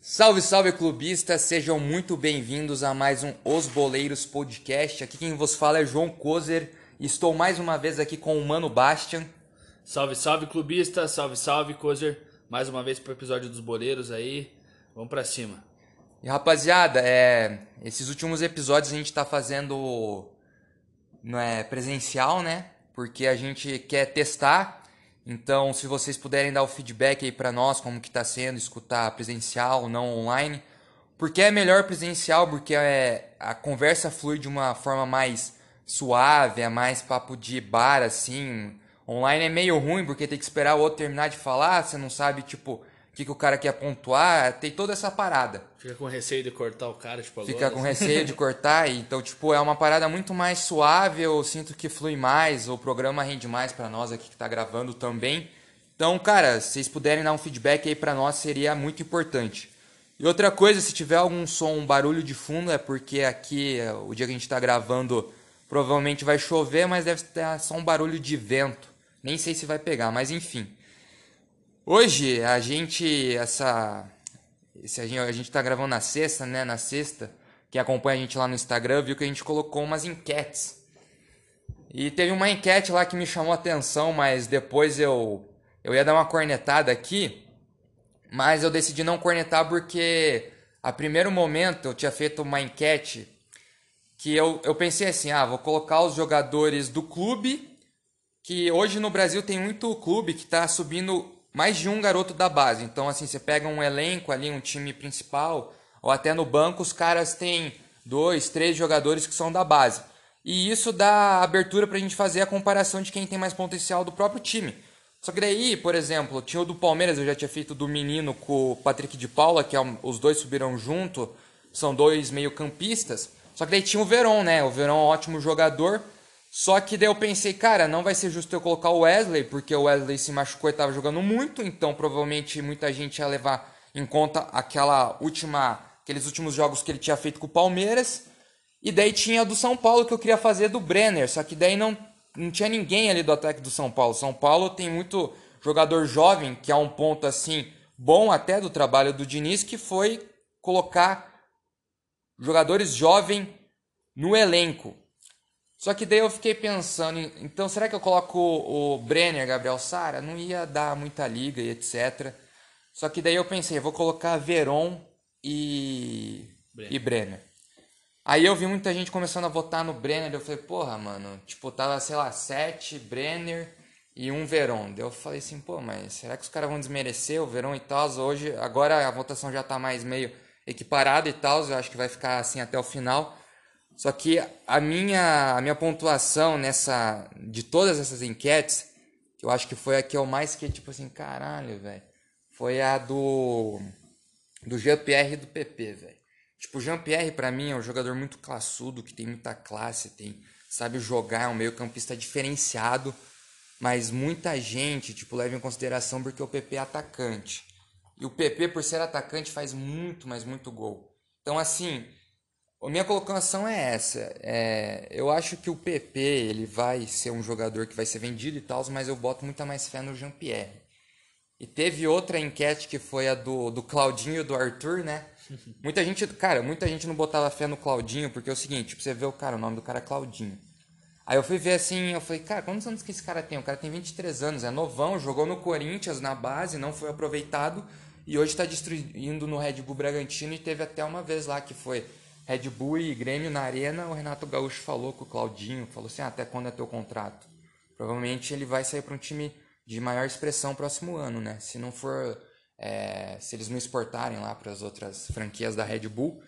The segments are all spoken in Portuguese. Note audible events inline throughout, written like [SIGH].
Salve, salve clubistas, sejam muito bem-vindos a mais um Os Boleiros Podcast. Aqui quem vos fala é João Kozer e estou mais uma vez aqui com o Mano Bastian. Salve, salve clubistas, salve, salve Kozer. Mais uma vez pro episódio dos Boleiros aí. Vamos pra cima. E rapaziada, é, esses últimos episódios a gente tá fazendo não é presencial, né? Porque a gente quer testar então, se vocês puderem dar o feedback aí para nós, como que tá sendo escutar presencial, não online. Porque é melhor presencial, porque é, a conversa flui de uma forma mais suave, é mais papo de bar, assim. Online é meio ruim, porque tem que esperar o outro terminar de falar, você não sabe, tipo, o que, que o cara quer pontuar, tem toda essa parada. Fica com receio de cortar o cara, tipo, agora. Fica com receio de cortar, então, tipo, é uma parada muito mais suave, eu sinto que flui mais, o programa rende mais para nós aqui que tá gravando também. Então, cara, se vocês puderem dar um feedback aí para nós, seria muito importante. E outra coisa, se tiver algum som, um barulho de fundo, é porque aqui, o dia que a gente tá gravando, provavelmente vai chover, mas deve ter só um barulho de vento. Nem sei se vai pegar, mas enfim. Hoje a gente essa esse, a gente a gente tá gravando na sexta, né? Na sexta, quem acompanha a gente lá no Instagram viu que a gente colocou umas enquetes. E teve uma enquete lá que me chamou a atenção, mas depois eu eu ia dar uma cornetada aqui, mas eu decidi não cornetar porque a primeiro momento eu tinha feito uma enquete que eu, eu pensei assim, ah, vou colocar os jogadores do clube, que hoje no Brasil tem muito clube que está subindo mais de um garoto da base. Então, assim, você pega um elenco ali, um time principal, ou até no banco, os caras têm dois, três jogadores que são da base. E isso dá abertura para a gente fazer a comparação de quem tem mais potencial do próprio time. Só que daí, por exemplo, tinha o do Palmeiras, eu já tinha feito do menino com o Patrick de Paula, que é um, os dois subiram junto, são dois meio-campistas. Só que daí tinha o Verón, né? O Verón é um ótimo jogador, só que daí eu pensei, cara, não vai ser justo eu colocar o Wesley, porque o Wesley se machucou e estava jogando muito, então provavelmente muita gente ia levar em conta aquela última, aqueles últimos jogos que ele tinha feito com o Palmeiras. E daí tinha do São Paulo que eu queria fazer do Brenner, só que daí não, não tinha ninguém ali do ataque do São Paulo. São Paulo tem muito jogador jovem, que é um ponto assim bom até do trabalho do Diniz, que foi colocar jogadores jovens no elenco. Só que daí eu fiquei pensando, então será que eu coloco o, Brenner, Gabriel Sara? Não ia dar muita liga e etc. Só que daí eu pensei, eu vou colocar Veron e Brenner. e Brenner. Aí eu vi muita gente começando a votar no Brenner, eu falei, porra, mano, tipo, tava, sei lá, sete Brenner e um Veron. Daí eu falei assim, pô, mas será que os caras vão desmerecer o Veron e tal? Hoje, agora a votação já tá mais meio equiparada e tal, eu acho que vai ficar assim até o final. Só que a minha, a minha pontuação nessa de todas essas enquetes, que eu acho que foi a que eu mais que tipo assim, caralho, velho, foi a do do Jean-Pierre e do PP, velho. Tipo, Jean-Pierre para mim é um jogador muito classudo, que tem muita classe, tem sabe jogar, é um meio-campista diferenciado, mas muita gente, tipo, leva em consideração porque o PP é atacante. E o PP por ser atacante faz muito, mas muito gol. Então assim, a minha colocação é essa. É, eu acho que o PP ele vai ser um jogador que vai ser vendido e tal, mas eu boto muita mais fé no Jean-Pierre. E teve outra enquete que foi a do, do Claudinho e do Arthur, né? [LAUGHS] Muita gente, cara, muita gente não botava fé no Claudinho, porque é o seguinte, tipo, você vê o cara, o nome do cara é Claudinho. Aí eu fui ver assim, eu falei, cara, quantos anos que esse cara tem? O cara tem 23 anos, é novão, jogou no Corinthians na base, não foi aproveitado e hoje está destruindo no Red Bull Bragantino e teve até uma vez lá que foi Red Bull e Grêmio na arena, o Renato Gaúcho falou com o Claudinho, falou assim, ah, até quando é teu contrato? Provavelmente ele vai sair para um time de maior expressão próximo ano, né? Se não for, é, se eles não exportarem lá para as outras franquias da Red Bull.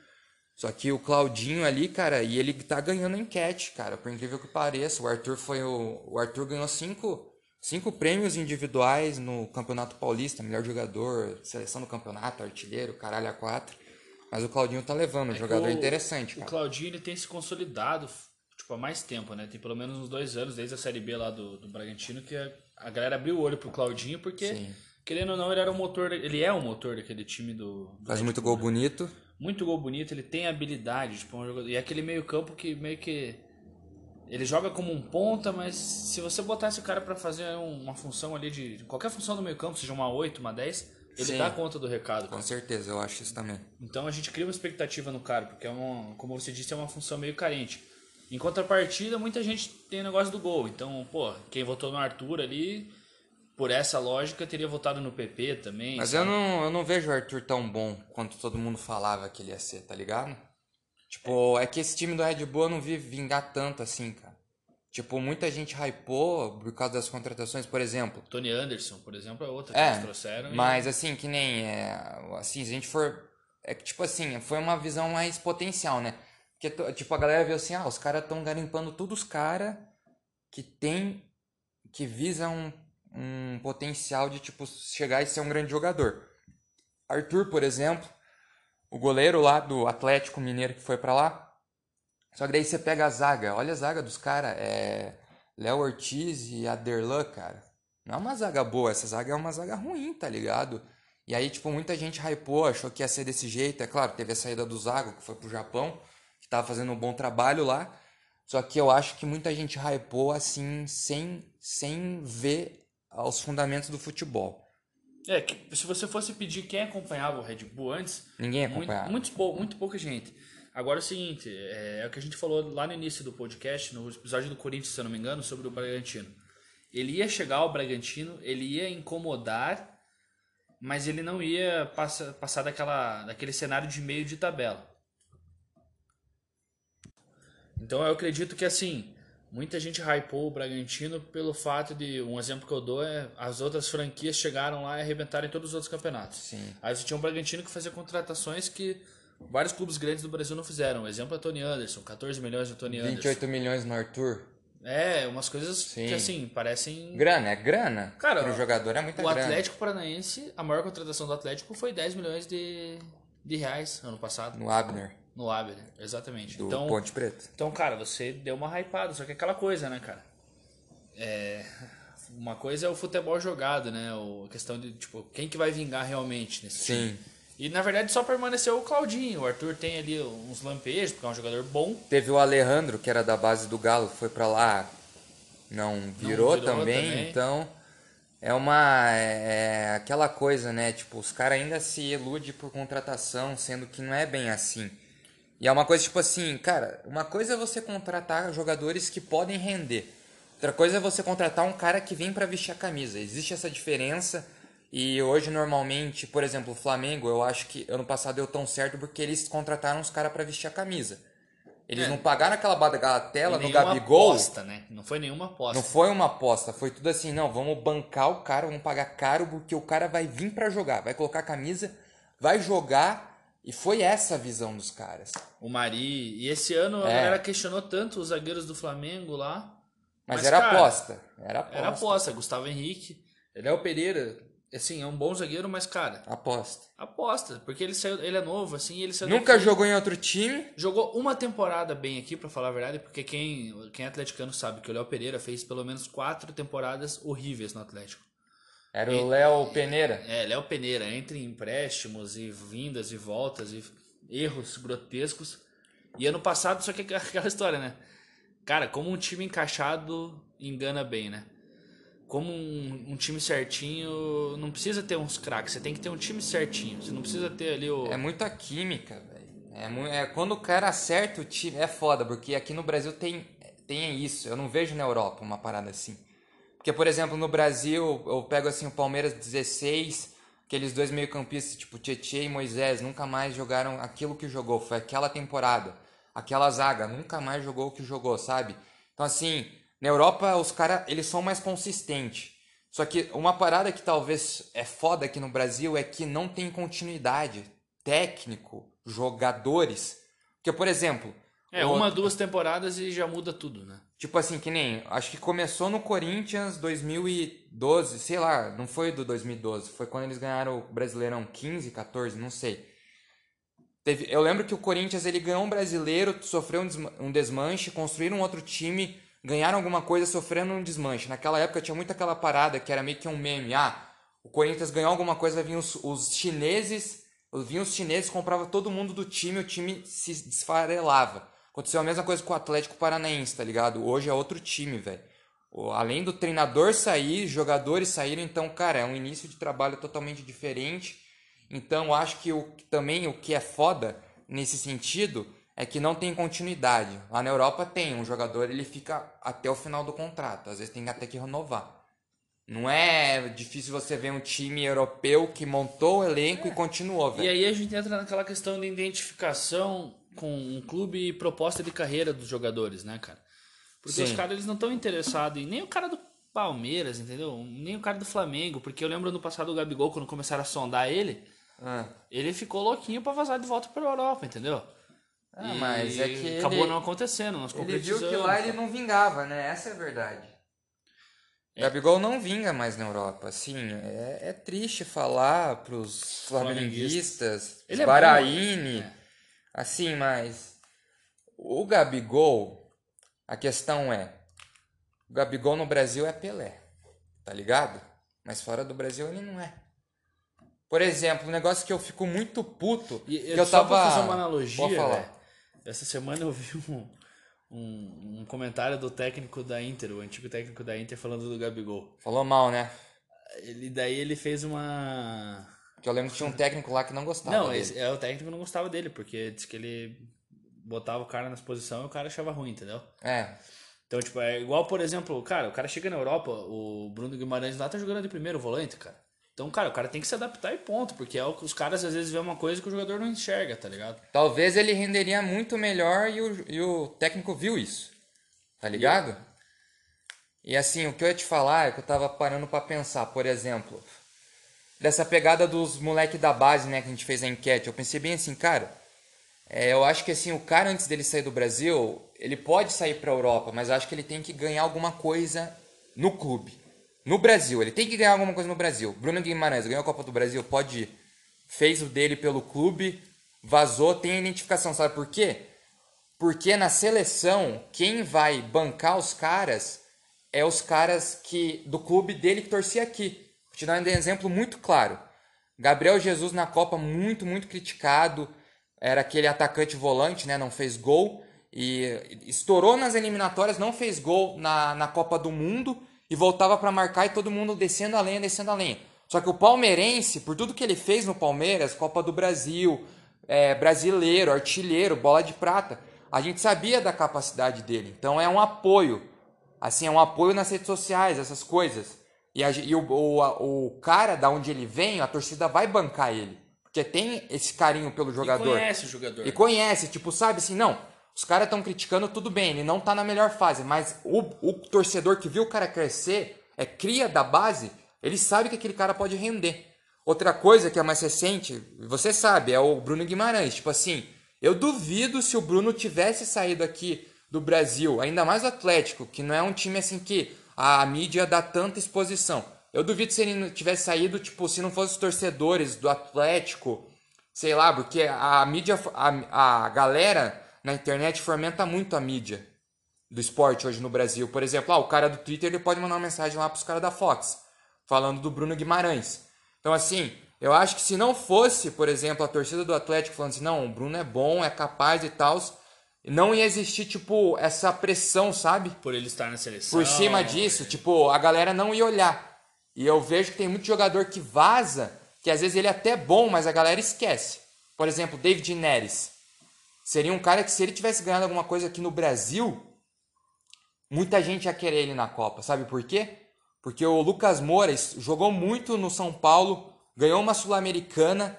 Só que o Claudinho ali, cara, e ele tá ganhando enquete, cara, por incrível que pareça. O Arthur foi o, o Arthur ganhou cinco, cinco prêmios individuais no Campeonato Paulista, melhor jogador, seleção do campeonato, artilheiro, caralho a quatro. Mas o Claudinho tá levando, um é jogador o, interessante, cara. O Claudinho ele tem se consolidado tipo, há mais tempo, né? Tem pelo menos uns dois anos, desde a Série B lá do, do Bragantino, que a, a galera abriu o olho pro Claudinho, porque, Sim. querendo ou não, ele era o motor, ele é o motor daquele time do... do Faz muito gol bonito. Muito gol bonito, ele tem habilidade, tipo, um jogador, e é aquele meio campo que meio que ele joga como um ponta, mas se você botar esse cara para fazer uma função ali de qualquer função do meio campo, seja uma 8, uma 10, ele Sim, dá conta do recado. Com certeza, eu acho isso também. Então a gente cria uma expectativa no cara, porque é uma, como você disse, é uma função meio carente. Em contrapartida, muita gente tem o negócio do gol. Então, pô, quem votou no Arthur ali, por essa lógica, teria votado no PP também. Mas eu não, eu não vejo o Arthur tão bom quanto todo mundo falava que ele ia ser, tá ligado? Tipo, é que esse time do Red Bull eu não vi vingar tanto assim, cara. Tipo, muita gente hypou por causa das contratações, por exemplo. Tony Anderson, por exemplo, é outra que é, eles trouxeram. Mas e... assim, que nem. É, assim, se a gente for. É que, tipo assim, foi uma visão mais potencial, né? Porque, tipo, a galera viu assim, ah, os caras estão garimpando todos os caras que tem. que visa um, um potencial de, tipo, chegar e ser um grande jogador. Arthur, por exemplo, o goleiro lá do Atlético Mineiro que foi para lá. Só que daí você pega a zaga, olha a zaga dos caras, é Léo Ortiz e Aderlan, cara. Não é uma zaga boa, essa zaga é uma zaga ruim, tá ligado? E aí, tipo, muita gente hypou, achou que ia ser desse jeito. É claro, teve a saída do Zago, que foi pro Japão, que tava fazendo um bom trabalho lá. Só que eu acho que muita gente hypou assim, sem, sem ver os fundamentos do futebol. É, que se você fosse pedir quem acompanhava o Red Bull antes. Ninguém acompanhava. Muito, muito, muito pouca gente. Agora é o seguinte: é, é, o que a gente falou lá no início do podcast, no episódio do Corinthians, se eu não me engano, sobre o Bragantino. Ele ia chegar ao Bragantino, ele ia incomodar, mas ele não ia passar, passar daquela, daquele cenário de meio de tabela. Então eu acredito que assim, Muita gente hypou o Bragantino pelo fato de, um exemplo que eu dou é as outras franquias chegaram lá e arrebentaram em todos os outros campeonatos. Sim. Aí você tinha um Bragantino que fazia contratações que vários clubes grandes do Brasil não fizeram. Exemplo é Tony Anderson, 14 milhões no Tony 28 Anderson. 28 milhões no Arthur. É, umas coisas Sim. que assim, parecem. Grana, é grana. Cara, o jogador é muita o grana. O Atlético Paranaense, a maior contratação do Atlético foi 10 milhões de, de reais ano passado. No Abner. No Abner, exatamente. Do então, Ponte Preta. Então, cara, você deu uma hypada, só que é aquela coisa, né, cara? É, uma coisa é o futebol jogado, né? O, a questão de, tipo, quem que vai vingar realmente nesse Sim. time. E na verdade só permaneceu o Claudinho. O Arthur tem ali uns lampejos, porque é um jogador bom. Teve o Alejandro, que era da base do Galo, foi para lá, não virou, não virou também, também, então é uma é, é aquela coisa, né? Tipo, os caras ainda se iludem por contratação, sendo que não é bem assim. E é uma coisa tipo assim, cara, uma coisa é você contratar jogadores que podem render. Outra coisa é você contratar um cara que vem para vestir a camisa. Existe essa diferença. E hoje, normalmente, por exemplo, o Flamengo, eu acho que ano passado deu tão certo porque eles contrataram os caras para vestir a camisa. Eles é. não pagaram aquela bagatela no Gabigol. Aposta, né? Não foi nenhuma aposta. Não foi uma aposta, foi tudo assim, não, vamos bancar o cara, vamos pagar caro porque o cara vai vir para jogar, vai colocar a camisa, vai jogar e foi essa a visão dos caras. O Mari. E esse ano a é. galera questionou tanto os zagueiros do Flamengo lá. Mas, mas era cara, aposta. Era aposta. Era aposta. Gustavo Henrique. Léo Pereira. Assim, é um bom zagueiro, mas, cara. Aposta. Aposta. Porque ele saiu. Ele é novo, assim, ele saiu. Nunca daqui, jogou em outro time. Jogou uma temporada bem aqui, para falar a verdade, porque quem, quem é atleticano sabe que o Léo Pereira fez pelo menos quatro temporadas horríveis no Atlético. Era o Léo Peneira. É, Léo Peneira, entre empréstimos e vindas e voltas e erros grotescos. E ano passado, só que aquela [LAUGHS] história, né? Cara, como um time encaixado engana bem, né? Como um, um time certinho, não precisa ter uns craques, você tem que ter um time certinho. Você não precisa ter ali o. É muita química, velho. É, é, quando o cara acerta o time, é foda, porque aqui no Brasil tem, tem isso. Eu não vejo na Europa uma parada assim. Porque, por exemplo, no Brasil, eu pego assim o Palmeiras 16, aqueles dois meio-campistas, tipo Tietchan e Moisés, nunca mais jogaram aquilo que jogou, foi aquela temporada. Aquela zaga nunca mais jogou o que jogou, sabe? Então, assim, na Europa os caras, eles são mais consistentes. Só que uma parada que talvez é foda aqui no Brasil é que não tem continuidade. Técnico, jogadores. Porque, por exemplo. É, uma, duas temporadas e já muda tudo, né? Tipo assim, que nem. Acho que começou no Corinthians 2012, sei lá, não foi do 2012, foi quando eles ganharam o Brasileirão 15, 14, não sei. Teve, eu lembro que o Corinthians ele ganhou um brasileiro, sofreu um desmanche, construíram um outro time, ganharam alguma coisa, sofrendo um desmanche. Naquela época tinha muito aquela parada que era meio que um meme. Ah, o Corinthians ganhou alguma coisa, vinham os, os chineses, vinham os chineses, comprava todo mundo do time, o time se desfarelava. Aconteceu a mesma coisa com o Atlético Paranaense, tá ligado? Hoje é outro time, velho. Além do treinador sair, jogadores saíram, então, cara, é um início de trabalho totalmente diferente. Então, acho que o, também o que é foda nesse sentido é que não tem continuidade. Lá na Europa tem, um jogador ele fica até o final do contrato, às vezes tem até que renovar. Não é difícil você ver um time europeu que montou o elenco é. e continuou, velho. E aí a gente entra naquela questão de identificação com um clube e proposta de carreira dos jogadores, né, cara? Porque Sim. os caras eles não estão interessados em nem o cara do Palmeiras, entendeu? Nem o cara do Flamengo, porque eu lembro no passado o Gabigol quando começaram a sondar ele, ah. ele ficou louquinho para vazar de volta para Europa, entendeu? Ah, mas é que acabou ele, não acontecendo, nós Ele viu que lá ele não vingava, né? Essa é a verdade. É. Gabigol não vinga mais na Europa. Assim, é, é triste falar pros flamenguistas, Ele é Baraíne, é. assim, mas o Gabigol, a questão é, o Gabigol no Brasil é Pelé, tá ligado? Mas fora do Brasil ele não é. Por exemplo, um negócio que eu fico muito puto, e, que eu só tava... Pra fazer uma analogia, essa semana eu vi [LAUGHS] um, um, um, comentário do técnico da Inter, o antigo técnico da Inter, falando do Gabigol. Falou mal, né? Ele, daí ele fez uma. Que eu lembro que tinha um técnico lá que não gostava. Não, dele. É, o técnico não gostava dele, porque disse que ele botava o cara na exposição e o cara achava ruim, entendeu? É. Então, tipo, é igual, por exemplo, cara, o cara chega na Europa, o Bruno Guimarães lá tá jogando de primeiro volante, cara. Então, cara, o cara tem que se adaptar e ponto, porque é o que os caras às vezes vê uma coisa que o jogador não enxerga, tá ligado? Talvez ele renderia muito melhor e o, e o técnico viu isso, tá ligado? E assim, o que eu ia te falar é que eu tava parando para pensar, por exemplo, dessa pegada dos moleques da base, né, que a gente fez a enquete. Eu pensei bem assim, cara, é, eu acho que assim, o cara antes dele sair do Brasil, ele pode sair pra Europa, mas eu acho que ele tem que ganhar alguma coisa no clube. No Brasil, ele tem que ganhar alguma coisa no Brasil. Bruno Guimarães ganhou a Copa do Brasil, pode ir. Fez o dele pelo clube, vazou, tem identificação. Sabe por quê? Porque na seleção, quem vai bancar os caras é os caras que do clube dele que torcia aqui. Vou te dar um exemplo muito claro. Gabriel Jesus na Copa, muito, muito criticado. Era aquele atacante volante, né? Não fez gol. E estourou nas eliminatórias, não fez gol na, na Copa do Mundo e voltava para marcar e todo mundo descendo a lenha, descendo a lenha. Só que o palmeirense, por tudo que ele fez no Palmeiras, Copa do Brasil, é, brasileiro, artilheiro, bola de prata, a gente sabia da capacidade dele. Então é um apoio. Assim, é um apoio nas redes sociais, essas coisas. E, a, e o, o, o cara da onde ele vem, a torcida vai bancar ele. Porque tem esse carinho pelo jogador. E conhece o jogador. E conhece, tipo, sabe assim, não, os caras estão criticando, tudo bem, ele não tá na melhor fase, mas o, o torcedor que viu o cara crescer, é cria da base, ele sabe que aquele cara pode render. Outra coisa que é mais recente, você sabe, é o Bruno Guimarães. Tipo assim, eu duvido se o Bruno tivesse saído aqui do Brasil, ainda mais o Atlético, que não é um time assim que a mídia dá tanta exposição. Eu duvido se ele tivesse saído, tipo, se não fosse os torcedores do Atlético, sei lá, porque a mídia, a, a galera na internet fomenta muito a mídia do esporte hoje no Brasil. Por exemplo, ah, o cara do Twitter ele pode mandar uma mensagem lá para os caras da Fox, falando do Bruno Guimarães. Então, assim, eu acho que se não fosse, por exemplo, a torcida do Atlético falando assim, não, o Bruno é bom, é capaz e tal, não ia existir, tipo, essa pressão, sabe? Por ele estar na seleção. Por cima disso, tipo, a galera não ia olhar. E eu vejo que tem muito jogador que vaza, que às vezes ele é até bom, mas a galera esquece. Por exemplo, David Neres. Seria um cara que, se ele tivesse ganhado alguma coisa aqui no Brasil, muita gente ia querer ele na Copa. Sabe por quê? Porque o Lucas Moura jogou muito no São Paulo, ganhou uma Sul-Americana,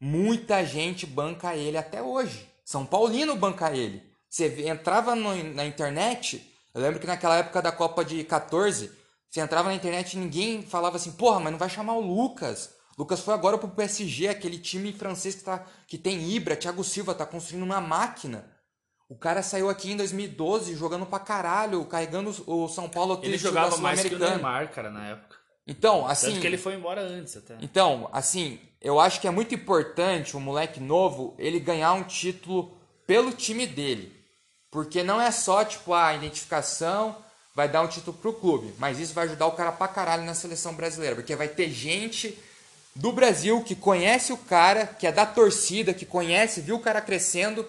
muita gente banca ele até hoje. São Paulino banca ele. Você entrava no, na internet, eu lembro que naquela época da Copa de 14, você entrava na internet e ninguém falava assim, porra, mas não vai chamar o Lucas. Lucas foi agora pro PSG, aquele time francês que, tá, que tem Ibra, Thiago Silva, tá construindo uma máquina. O cara saiu aqui em 2012 jogando pra caralho, carregando o São Paulo Ele jogava mais que o Neymar, cara, na época. Então, assim. Tanto que ele foi embora antes até. Então, assim, eu acho que é muito importante o um moleque novo ele ganhar um título pelo time dele. Porque não é só, tipo, a identificação vai dar um título pro clube, mas isso vai ajudar o cara pra caralho na seleção brasileira. Porque vai ter gente do Brasil que conhece o cara, que é da torcida, que conhece, viu o cara crescendo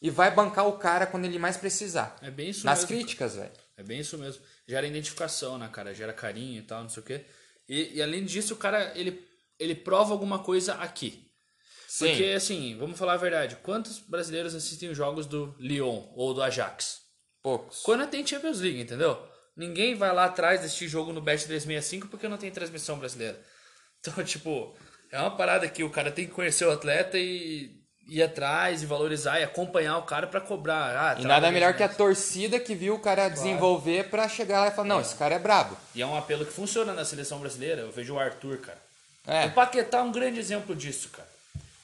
e vai bancar o cara quando ele mais precisar. É bem isso Nas mesmo. críticas, velho. É bem isso mesmo. Gera identificação, né, cara? Gera carinho e tal, não sei o quê. E, e além disso, o cara, ele, ele prova alguma coisa aqui. Sim. Porque, assim, vamos falar a verdade. Quantos brasileiros assistem os jogos do Lyon ou do Ajax? Poucos. Quando tem Champions League, entendeu? Ninguém vai lá atrás deste jogo no Bet 365 porque não tem transmissão brasileira. Então, [LAUGHS] tipo, é uma parada que o cara tem que conhecer o atleta e ir atrás e valorizar e acompanhar o cara pra cobrar. Ah, E nada melhor que a torcida que viu o cara desenvolver pra chegar lá e falar, não, esse cara é brabo. E é um apelo que funciona na seleção brasileira. Eu vejo o Arthur, cara. É. O Paquetá é um grande exemplo disso, cara.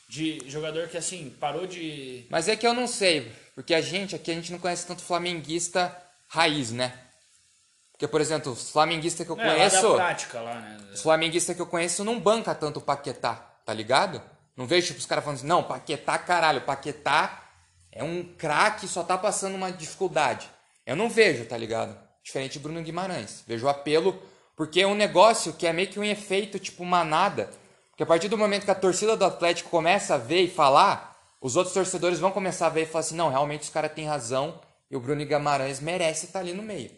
De jogador que, assim, parou de... Mas é que eu não sei, porque a gente aqui a gente não conhece tanto flamenguista raiz, né? Porque, por exemplo, os flamenguistas que eu É, lá conheço, da prática lá, né? os flamenguistas que eu conheço não banca tanto o Paquetá, tá ligado? Não vejo tipo, os caras falando assim, não, Paquetá, caralho, Paquetá é um craque, só tá passando uma dificuldade. Eu não vejo, tá ligado? Diferente de Bruno Guimarães. Vejo o apelo, porque é um negócio que é meio que um efeito, tipo, manada. Porque a partir do momento que a torcida do Atlético começa a ver e falar, os outros torcedores vão começar a ver e falar assim, não, realmente os caras têm razão e o Bruno Guimarães merece estar ali no meio.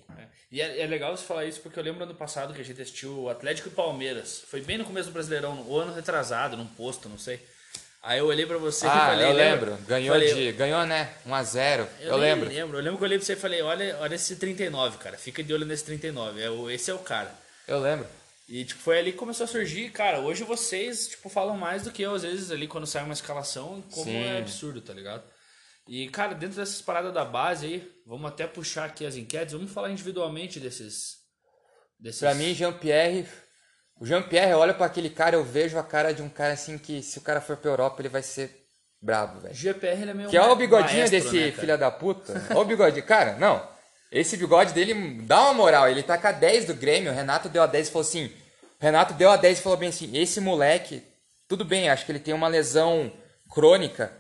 E é, é legal você falar isso porque eu lembro ano passado que a gente assistiu o Atlético e Palmeiras. Foi bem no começo do Brasileirão, o ano retrasado, num posto, não sei. Aí eu olhei pra você e ah, falei, eu lembra? lembro. Ganhou Falei, de. Ganhou, né? 1x0. Eu, nem lembro. lembro. Eu lembro que eu olhei pra você e falei, olha, olha esse 39, cara. Fica de olho nesse 39. É, esse é o cara. Eu lembro. E, tipo, foi ali que começou a surgir. Cara, hoje vocês, tipo, falam mais do que eu, às vezes, ali quando sai uma escalação, como Sim. é absurdo, tá ligado? E, cara, dentro dessas paradas da base aí, vamos até puxar aqui as enquetes, vamos falar individualmente desses... desses... Pra mim, Jean-Pierre. O Jean-Pierre, eu olho pra aquele cara, eu vejo a cara de um cara assim que, se o cara for pra Europa, ele vai ser brabo, velho. GPR, ele é meio Que é o bigodinho maestro, desse né, filho da puta. Olha o bigodinho. Cara, não. Esse bigode dele dá uma moral. Ele tá com a 10 do Grêmio. O Renato deu a 10 e falou assim. O Renato deu a 10 e falou bem assim: esse moleque, tudo bem, acho que ele tem uma lesão crônica.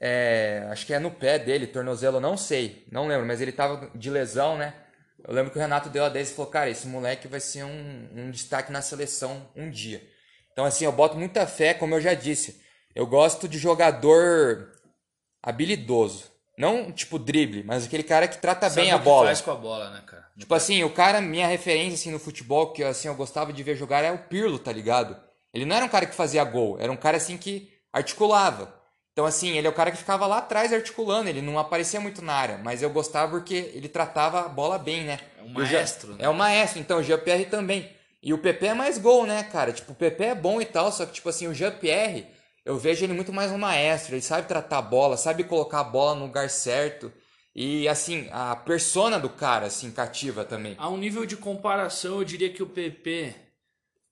É, acho que é no pé dele, tornozelo, não sei. Não lembro, mas ele tava de lesão, né? Eu lembro que o Renato deu a 10 e falou: cara, esse moleque vai ser um, um destaque na seleção um dia. Então, assim, eu boto muita fé, como eu já disse. Eu gosto de jogador habilidoso. Não tipo drible, mas aquele cara que trata Sabe bem a o que bola. faz com a bola, né, cara? Tipo assim, o cara, minha referência assim no futebol que assim eu gostava de ver jogar é o Pirlo, tá ligado? Ele não era um cara que fazia gol, era um cara assim que articulava. Então assim, ele é o cara que ficava lá atrás articulando, ele não aparecia muito na área, mas eu gostava porque ele tratava a bola bem, né? É um maestro, né? É o maestro, então o Jean-Pierre também. E o PP é mais gol, né, cara? Tipo, o PP é bom e tal, só que tipo assim, o Jean-Pierre, eu vejo ele muito mais um maestro, ele sabe tratar a bola, sabe colocar a bola no lugar certo. E assim, a persona do cara, assim, cativa também. A um nível de comparação, eu diria que o PP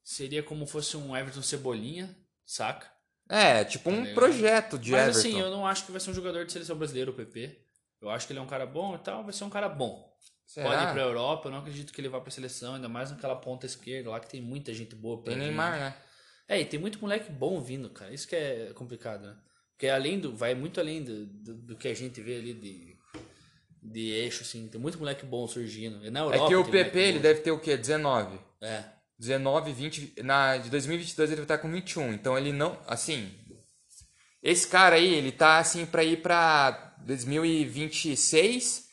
seria como fosse um Everton Cebolinha, saca? É, tipo um ligado? projeto de Mas Everton. assim, eu não acho que vai ser um jogador de seleção brasileira, o PP. Eu acho que ele é um cara bom e tal, vai ser um cara bom. Será? Pode ir pra Europa, eu não acredito que ele vá pra seleção, ainda mais naquela ponta esquerda lá que tem muita gente boa pra Tem. Neymar, né? É, e tem muito moleque bom vindo, cara. Isso que é complicado, né? Porque além do. Vai muito além do, do, do que a gente vê ali de. De eixo, assim. Tem muito moleque bom surgindo. E na Europa. É que o PP, ele bom. deve ter o quê? 19. É. 19, 20. Na, de 2022 ele vai estar com 21. Então ele não. Assim. Esse cara aí, ele tá assim pra ir pra 2026.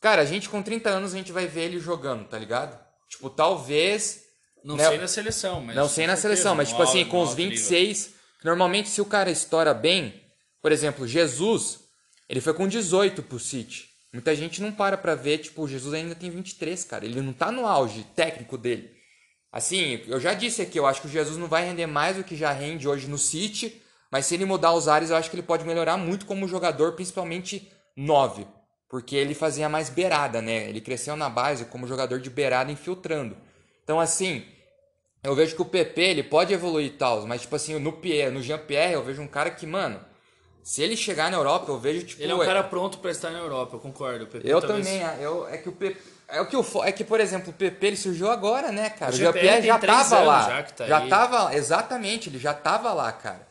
Cara, a gente com 30 anos a gente vai ver ele jogando, tá ligado? Tipo, talvez. Não né, sei na seleção, mas. Não sei na seleção, mas tipo assim, alto- com os alto nível. 26. Normalmente, se o cara estoura bem, por exemplo, Jesus, ele foi com 18 pro City. Muita gente não para pra ver, tipo, o Jesus ainda tem 23, cara. Ele não tá no auge técnico dele. Assim, eu já disse aqui, eu acho que o Jesus não vai render mais do que já rende hoje no City, mas se ele mudar os ares, eu acho que ele pode melhorar muito como jogador, principalmente 9. Porque ele fazia mais beirada, né? Ele cresceu na base como jogador de beirada infiltrando. Então, assim, eu vejo que o PP ele pode evoluir e tal, mas tipo assim, no Pierre, no Jean-Pierre, eu vejo um cara que, mano, se ele chegar na Europa, eu vejo tipo Ele é um cara pronto pra estar na Europa, eu concordo. Eu talvez- também, eu é que o PP é o que o fo- é que por exemplo, o PP ele surgiu agora, né, cara? O O GPR já tava lá. já tá já tava, exatamente, ele já tava lá, cara.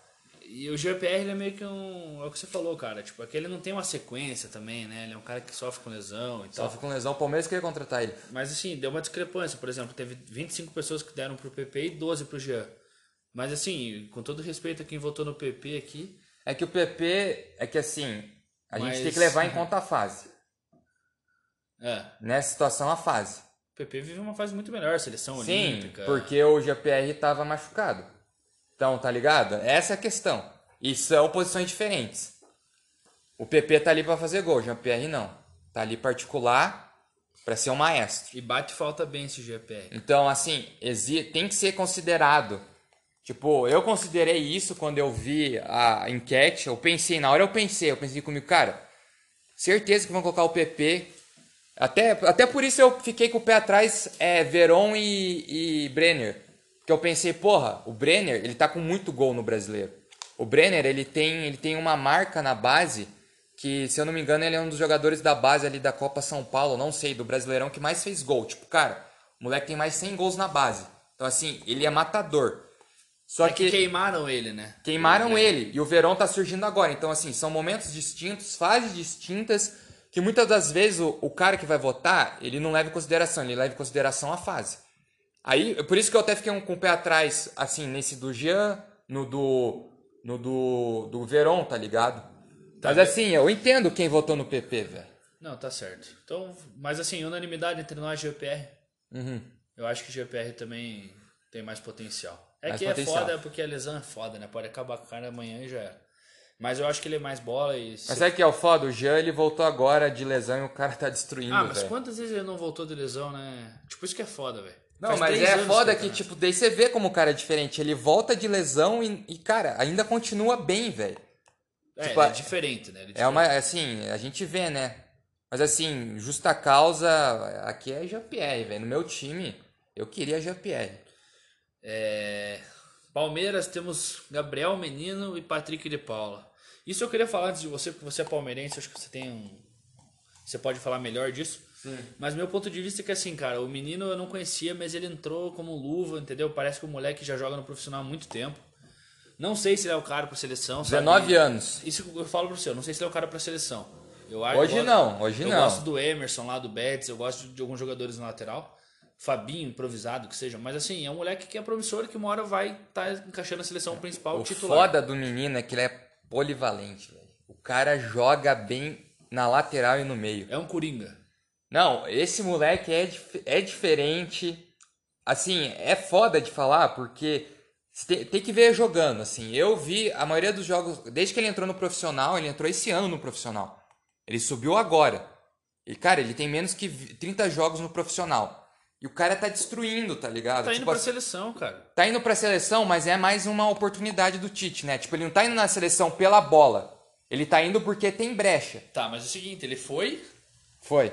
E o GPR ele é meio que um. É o que você falou, cara. Tipo, aquele não tem uma sequência também, né? Ele é um cara que sofre com lesão e tal. Sofre com lesão, o Palmeiras queria contratar ele. Mas assim, deu uma discrepância. Por exemplo, teve 25 pessoas que deram pro PP e 12 pro Jean. Mas assim, com todo respeito a quem votou no PP aqui, É que o PP é que assim, A Mas- gente tem que levar em [LAUGHS] conta a fase. É. Nessa situação, a fase. O PP vive uma fase muito melhor, seleção Sim, olímpica. porque o GPR tava machucado. Então, tá ligado? Essa é a questão. E são posições diferentes. O PP tá ali pra fazer gol, o GPR não. Tá ali particular pra ser um maestro. E bate falta bem esse GPR. Então, assim, tem que ser considerado. Tipo, eu considerei isso quando eu vi a enquete. Eu pensei, na hora eu pensei, eu pensei comigo, cara, certeza que vão colocar o PP. Até, até por isso eu fiquei com o pé atrás, é, Veron e, e Brenner. Porque eu pensei, porra, o Brenner, ele tá com muito gol no brasileiro. O Brenner, ele tem, ele tem uma marca na base que, se eu não me engano, ele é um dos jogadores da base ali da Copa São Paulo, não sei, do Brasileirão que mais fez gol. Tipo, cara, o moleque tem mais 100 gols na base. Então, assim, ele é matador. Só É que que queimaram ele, né? queimaram É. ele e o Verón tá surgindo agora. Então, assim, são momentos distintos, fases distintas, que muitas das vezes o, o cara que vai votar, ele não leva em consideração, ele leva em consideração a fase. Aí, por isso que eu até fiquei um, com o pé atrás, assim, nesse do Jean, no do. no do. do Verón, tá ligado? Mas assim, eu entendo quem votou no PP, velho. Não, tá certo. Então, mas assim, unanimidade entre nós e GPR. Uhum. Eu acho que GPR também tem mais potencial. É Mais que potencial. é foda porque a lesão é foda, né? Pode acabar com o cara amanhã e já era. Mas eu acho que ele é mais bola e. Mas sabe o que é o foda? O Jean, ele voltou agora de lesão e o cara tá destruindo, Ah, mas velho. quantas vezes ele não voltou de lesão, né? Tipo, isso que é foda, velho. Não, Faz mas é foda ele que, tá tipo, daí você vê como o cara é diferente. Ele volta de lesão e, e, cara, ainda continua bem, velho. É, tipo, é diferente, né? Ele É uma, assim, a gente vê, né? Mas assim, justa causa, aqui é GPR, velho. No meu time, eu queria GPR. É, Palmeiras temos Gabriel Menino e Patrick de Paula. Isso eu queria falar antes de você, porque você é palmeirense, acho que você tem um. Você pode falar melhor disso. Mas meu ponto de vista é que assim, cara, o menino eu não conhecia, mas ele entrou como luva, entendeu? Parece que o moleque já joga no profissional há muito tempo. Não sei se ele é o cara pra seleção. sabe? 19 anos. Isso eu falo pra você, eu não sei se ele é o cara pra seleção. Eu acho- Hoje eu não, hoje eu não. gosto do Emerson lá do Betis, eu gosto de alguns jogadores na lateral. Fabinho, improvisado, que seja. Mas assim, é um moleque que é promissor que uma hora vai estar encaixando a seleção principal O titular. foda do menino é que ele é polivalente, velho. O cara joga bem na lateral e no meio. É um coringa. Não, esse moleque é, é diferente. Assim, é foda de falar porque tem, tem que ver jogando. Assim, eu vi a maioria dos jogos, desde que ele entrou no profissional, ele entrou esse ano no profissional. Ele subiu agora. E, cara, ele tem menos que vi- 30 jogos no profissional. E o cara tá destruindo, tá ligado? Tá indo Tipo pra assim, seleção, cara. tá indo pra seleção, mas é mais uma oportunidade do Tite, né? Tipo, ele não tá indo na seleção pela bola. Ele tá indo porque tem brecha. Tá, mas é o seguinte, ele foi Foi.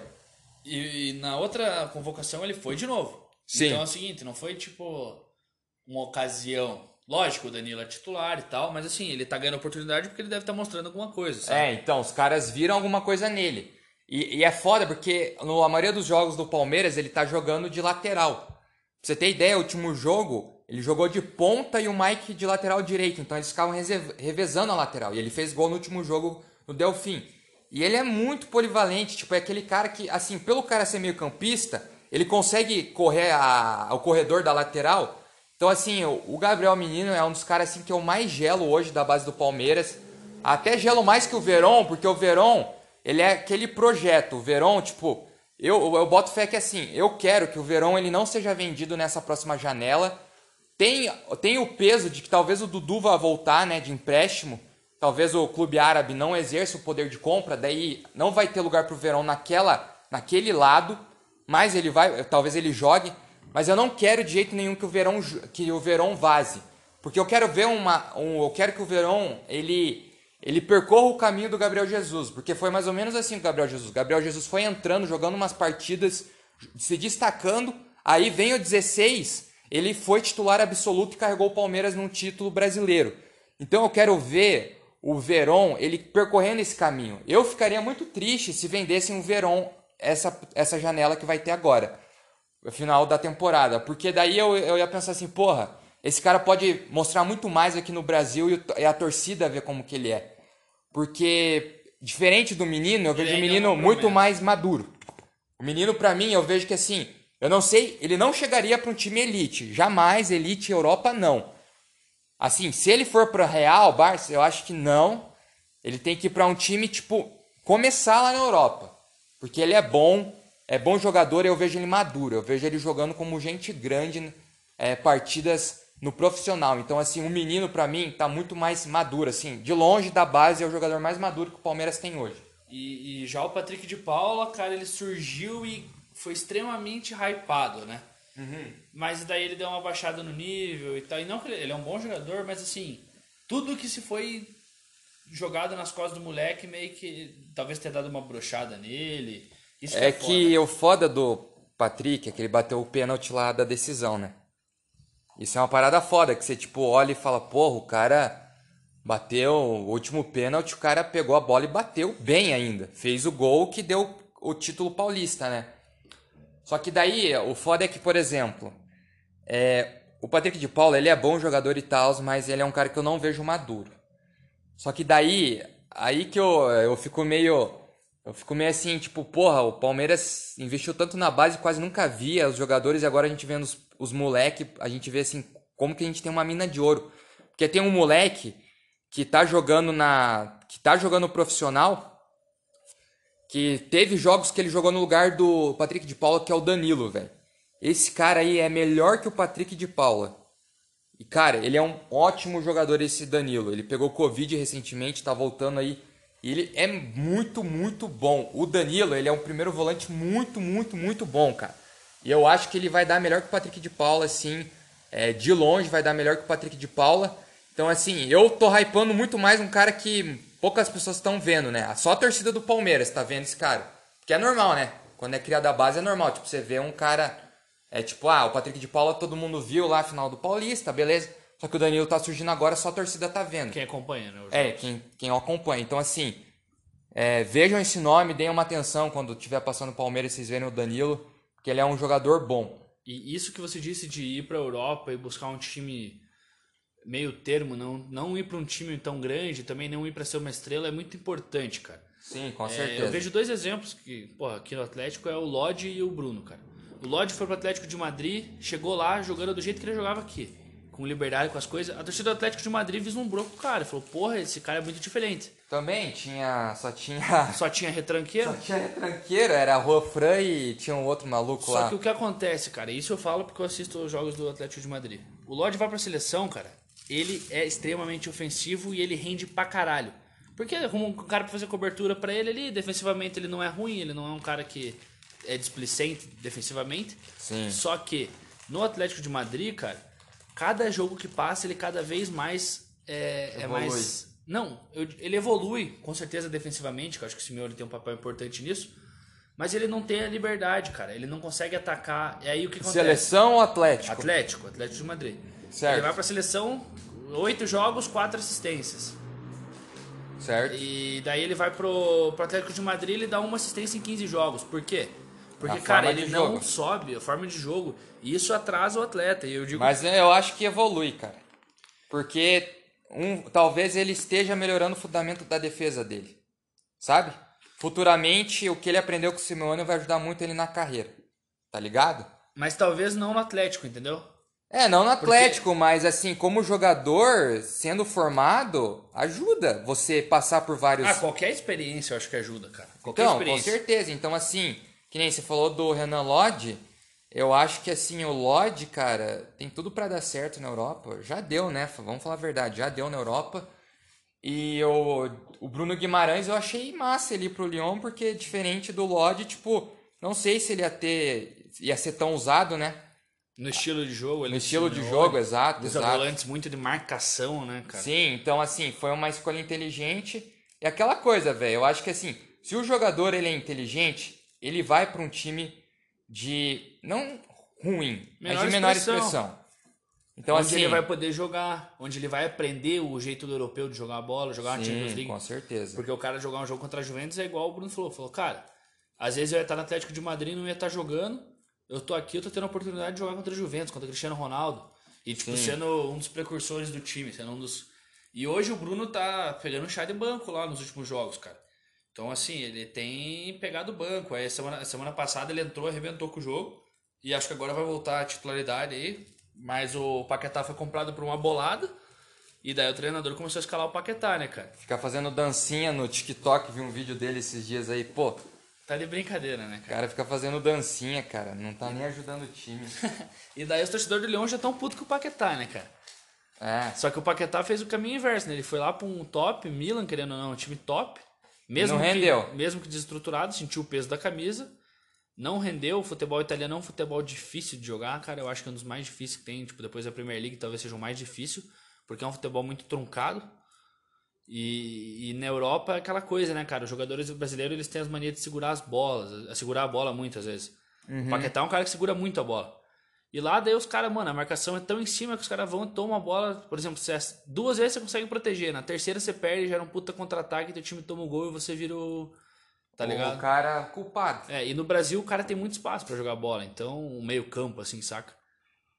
e, e na outra convocação ele foi de novo. Sim. Então é o seguinte, não foi tipo uma ocasião. Lógico, o Danilo é titular e tal, mas assim, ele tá ganhando oportunidade porque ele deve estar mostrando alguma coisa, sabe? É, então, os caras viram alguma coisa nele. E, e é foda porque no, a maioria dos jogos do Palmeiras ele tá jogando de lateral. Pra você ter ideia, o último jogo ele jogou de ponta e o Mike de lateral direito. Então eles ficavam revezando a lateral. E ele fez gol no último jogo no Delfim. E ele é muito polivalente, tipo, é aquele cara que, assim, pelo cara ser meio campista, ele consegue correr a, o corredor da lateral. Então, assim, o, Gabriel Menino é um dos caras assim, que eu mais gelo hoje da base do Palmeiras. Até gelo mais que o Veron, porque o Veron, ele é aquele projeto. O Veron, tipo, eu, eu boto fé que assim, eu quero que o Veron ele não seja vendido nessa próxima janela. Tem, tem o peso de que talvez o Dudu vá voltar, né, de empréstimo. Talvez o clube árabe não exerça o poder de compra, daí não vai ter lugar pro Verón naquela, naquele lado, mas ele vai, talvez ele jogue, mas eu não quero de jeito nenhum que o Verón jo- que o Verón vaze, porque eu quero ver uma, um, eu quero que o Verón ele ele percorra o caminho do Gabriel Jesus, porque foi mais ou menos assim o Gabriel Jesus. Gabriel Jesus foi entrando, jogando umas partidas, se destacando, aí vem o 16, ele foi titular absoluto e carregou o Palmeiras num título brasileiro. Então eu quero ver o Veron ele percorrendo esse caminho. Eu ficaria muito triste se vendessem o Veron essa, essa janela que vai ter agora, final da temporada, porque daí eu, eu ia pensar assim, porra, esse cara pode mostrar muito mais aqui no Brasil e, a torcida ver como que ele é. Porque diferente do menino, eu vejo o menino muito mais maduro. O menino, pra mim, eu vejo que assim, eu não sei, ele não chegaria pra um time elite. Jamais, elite Europa, não. Assim, se ele for pra Real, Barça, eu acho que não. Ele tem que ir pra um time, tipo, começar lá na Europa. Porque ele é bom, é bom jogador e eu vejo ele maduro. Eu vejo ele jogando como gente grande, é, partidas no profissional. Então, assim, um menino para mim tá muito mais maduro, assim. De longe da base é o jogador mais maduro que o Palmeiras tem hoje. E, e já o Patrick de Paula, cara, ele surgiu e foi extremamente hypado, né? Uhum. Mas daí ele deu uma baixada no nível e tal. E não que ele, ele é um bom jogador, mas assim, tudo que se foi jogado nas costas do moleque meio que talvez tenha dado uma brochada nele. Isso é, é que o foda do Patrick é que ele bateu o pênalti lá da decisão, né? Isso é uma parada foda, que você tipo olha e fala, porra, o cara bateu o último pênalti, o cara pegou a bola e bateu bem ainda. Fez o gol que deu o título paulista, né? Só que daí, o foda é que, por exemplo, é, o Patrick de Paula, ele é bom jogador e tal, mas ele é um cara que eu não vejo maduro. Só que daí, aí que eu, eu fico meio. Eu fico meio assim, tipo, porra, o Palmeiras investiu tanto na base, quase nunca via os jogadores, e agora a gente vendo os, os moleque, a gente vê assim, como que a gente tem uma mina de ouro. Porque tem um moleque que tá jogando na. que tá jogando profissional, que teve jogos que ele jogou no lugar do Patrick de Paula, que é o Danilo, velho. Esse cara aí é melhor que o Patrick de Paula. E, cara, ele é um ótimo jogador, esse Danilo. Ele pegou Covid recentemente, tá voltando aí. E ele é muito, muito bom. O Danilo, ele é um primeiro volante muito, muito, muito bom, cara. E eu acho que ele vai dar melhor que o Patrick de Paula, assim. É, de longe vai dar melhor que o Patrick de Paula. Então, assim, eu tô hypando muito mais um cara que poucas pessoas estão vendo, né? Só a torcida do Palmeiras está vendo esse cara. Que é normal, né? Quando é criado a base é normal. Tipo, você vê um cara. É tipo, ah, o Patrick de Paula todo mundo viu lá final do Paulista, beleza. Só que o Danilo tá surgindo agora, só a torcida tá vendo. Quem acompanha, né? É, quem, quem acompanha. Então, assim, é, vejam esse nome, deem uma atenção quando estiver passando o Palmeiras e vocês verem o Danilo, porque ele é um jogador bom. E isso que você disse de ir pra Europa e buscar um time meio termo, não, não ir para um time tão grande, também não ir para ser uma estrela é muito importante, cara. Sim, com certeza. É, eu vejo dois exemplos que, porra, aqui no Atlético é o Lodge e o Bruno, cara. O Lodge foi pro Atlético de Madrid, chegou lá jogando do jeito que ele jogava aqui, com liberdade, com as coisas. A torcida do Atlético de Madrid vislumbrou com o cara, falou: "Porra, esse cara é muito diferente". Também tinha, só tinha [LAUGHS] só tinha retranqueiro. Só tinha retranqueiro, era a Rua Fran e tinha um outro maluco só lá. Só que o que acontece, cara, isso eu falo porque eu assisto os jogos do Atlético de Madrid. O Lodge vai pra seleção, cara, ele é extremamente ofensivo e ele rende pra caralho. Porque arruma um cara pra fazer cobertura para ele ali, defensivamente ele não é ruim, ele não é um cara que é displicente defensivamente. Sim. Só que no Atlético de Madrid, cara, cada jogo que passa ele cada vez mais é, é mais. Não, eu, ele evolui com certeza defensivamente, que eu acho que o Simeone tem um papel importante nisso. Mas ele não tem a liberdade, cara. Ele não consegue atacar. E aí o que acontece? Seleção ou Atlético? Atlético, Atlético de Madrid. Certo. Ele vai pra seleção, oito jogos, quatro assistências. Certo. E daí ele vai pro, pro Atlético de Madrid e ele dá uma assistência em 15 jogos. Por quê? Porque, a cara, ele não jogo. sobe a forma de jogo. E isso atrasa o atleta. E eu digo... Mas eu acho que evolui, cara. Porque um, talvez ele esteja melhorando o fundamento da defesa dele. Sabe? Futuramente, o que ele aprendeu com o Simeone vai ajudar muito ele na carreira. Tá ligado? Mas talvez não no Atlético, entendeu? É, não no Atlético, Porque... mas assim, como jogador, sendo formado, ajuda você passar por vários. Ah, qualquer experiência eu acho que ajuda, cara. Qualquer então, com certeza. Então, assim, que nem você falou do Renan Lodge, eu acho que assim, o Lodge, cara, tem tudo para dar certo na Europa. Já deu, né? Vamos falar a verdade, já deu na Europa. E o, o Bruno Guimarães eu achei massa ali pro Lyon, porque diferente do Lodge, tipo, não sei se ele ia ter. ia ser tão usado, né? No estilo de jogo. No estilo de jogo, exato. Usa exato. volantes muito de marcação, né, cara? Sim, então assim, foi uma escolha inteligente. E aquela coisa, velho, eu acho que assim, se o jogador ele é inteligente, ele vai para um time de não ruim, menor mas de menor expressão. expressão. Então onde assim, ele vai poder jogar, onde ele vai aprender o jeito do europeu de jogar a bola, jogar sim, Champions League. com certeza. Porque o cara jogar um jogo contra a Juventus é igual o Bruno falou, falou, cara, às vezes eu ia estar no Atlético de Madrid e não ia estar jogando, eu tô aqui, eu tô tendo a oportunidade de jogar contra o Juventus, contra o Cristiano Ronaldo. E, tipo, Sim. sendo um dos precursores do time, sendo um dos. E hoje o Bruno tá pegando chá de banco lá nos últimos jogos, cara. Então, assim, ele tem pegado banco. Aí, semana, semana passada ele entrou, arrebentou com o jogo. E acho que agora vai voltar a titularidade aí. Mas o Paquetá foi comprado por uma bolada. E daí o treinador começou a escalar o Paquetá, né, cara? Ficar fazendo dancinha no TikTok, vi um vídeo dele esses dias aí, pô. Tá de brincadeira, né, O cara? cara fica fazendo dancinha, cara. Não tá nem ajudando o time. [LAUGHS] E daí os torcedores do Leão já tão putos com o Paquetá, né, cara? É. Só que o Paquetá fez o caminho inverso, né? Ele foi lá pra um top, Milan, querendo ou não, um time top. Mesmo Não que, rendeu. Mesmo que desestruturado, sentiu o peso da camisa. Não rendeu. O futebol italiano é um futebol difícil de jogar, cara. Eu acho que é um dos mais difíceis que tem. Tipo, depois da Premier League talvez seja o mais difícil. Porque é um futebol muito truncado. E, e na Europa é aquela coisa, né, cara? Os jogadores brasileiros eles têm as manias de segurar as bolas, segurar a bola muitas vezes. O Paquetá é um cara que segura muito a bola. E lá daí os caras, mano, a marcação é tão em cima que os caras vão e tomam a bola. Por exemplo, se é- duas vezes você consegue proteger, na terceira você perde, gera um puta contra-ataque, teu time toma o gol e você vira o. Tá O ligado? cara culpado. É, e no Brasil o cara tem muito espaço pra jogar bola, então o meio-campo, assim, saca?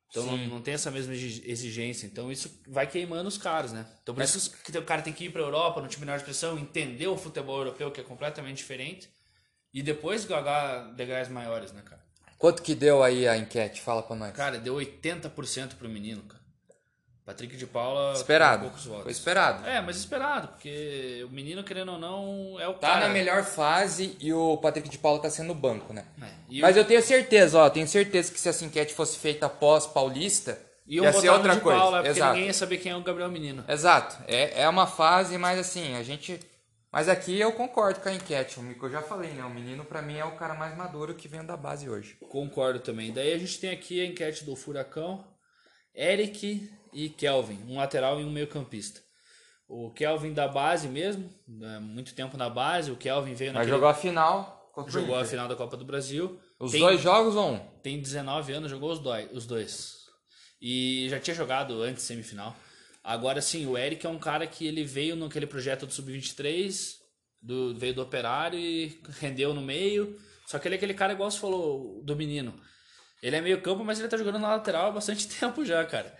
Então não, não tem essa mesma exi- exigência. Então isso vai queimando os caras, né? Então por isso que o cara tem que ir pra Europa, no time menor de expressão, entender o futebol europeu, que é completamente diferente, e depois galgar degraus maiores, né, cara? Quanto que deu aí a enquete? Fala pra nós. Cara, deu 80% pro menino, cara. Patrick de Paula. esperado. poucos votos. Foi esperado. É, mas esperado, porque o menino, querendo ou não, é o Tá cara. na melhor fase e o Patrick de Paula tá sendo banco, né? É, e Mas o- eu tenho certeza, ó, tenho certeza que se essa enquete fosse feita após Paulista, Iam ia botar ser outra de coisa. Paula, porque Exato. ninguém ia saber quem é o Gabriel Menino. Exato. É, é uma fase, mas assim, a gente. Mas aqui eu concordo com a enquete. O que eu já falei, né? O menino, pra mim, é o cara mais maduro que vem da base hoje. Concordo também. Daí a gente tem aqui a enquete do Furacão. Eric e Kelvin, um lateral e um meio campista. O Kelvin da base mesmo, né, muito tempo na base. O Kelvin veio Mas naquele... jogou a final contra jogou a final da Copa do Brasil. Os Tem- dois jogos ou um? Tem 19 anos, jogou os dois, os dois. E já tinha jogado antes semifinal. Agora sim, o Eric é um cara que ele veio naquele projeto do Sub-23, do, veio do Operário e [LAUGHS] rendeu no meio. Só que ele é aquele cara, igual você falou, do menino. Ele é meio campo, mas ele tá jogando na lateral há bastante [LAUGHS] tempo já, cara.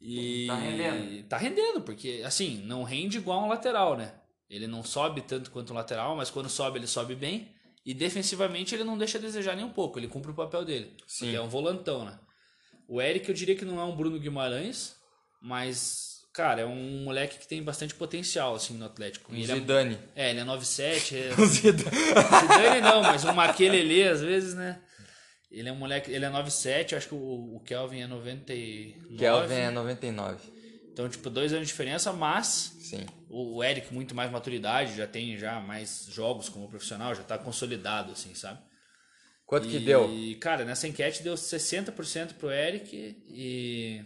E Tá rendendo. Tá rendendo, porque assim, não rende igual um lateral, né? Ele não sobe tanto quanto um lateral, mas quando sobe, ele sobe bem. E defensivamente ele não deixa a desejar nem um pouco, ele cumpre o papel dele. Sim. Porque é um volantão, né? O Eric eu diria que não é um Bruno Guimarães, mas, cara, é um moleque que tem bastante potencial, assim, no Atlético. Um Ele é, Zidane. é, ele é 9'7", é... O [LAUGHS] Zidane. Zidane não, mas um Maquelele às vezes, né? Ele é um moleque, ele é 9'7", eu acho que o, o Kelvin é 99. Kelvin é 99. Então, tipo, dois anos de diferença, mas Sim. o o Eric muito mais maturidade, já tem já mais jogos como profissional, já tá consolidado, assim, sabe? Quanto que e, deu? cara, nessa enquete deu 60% pro Eric e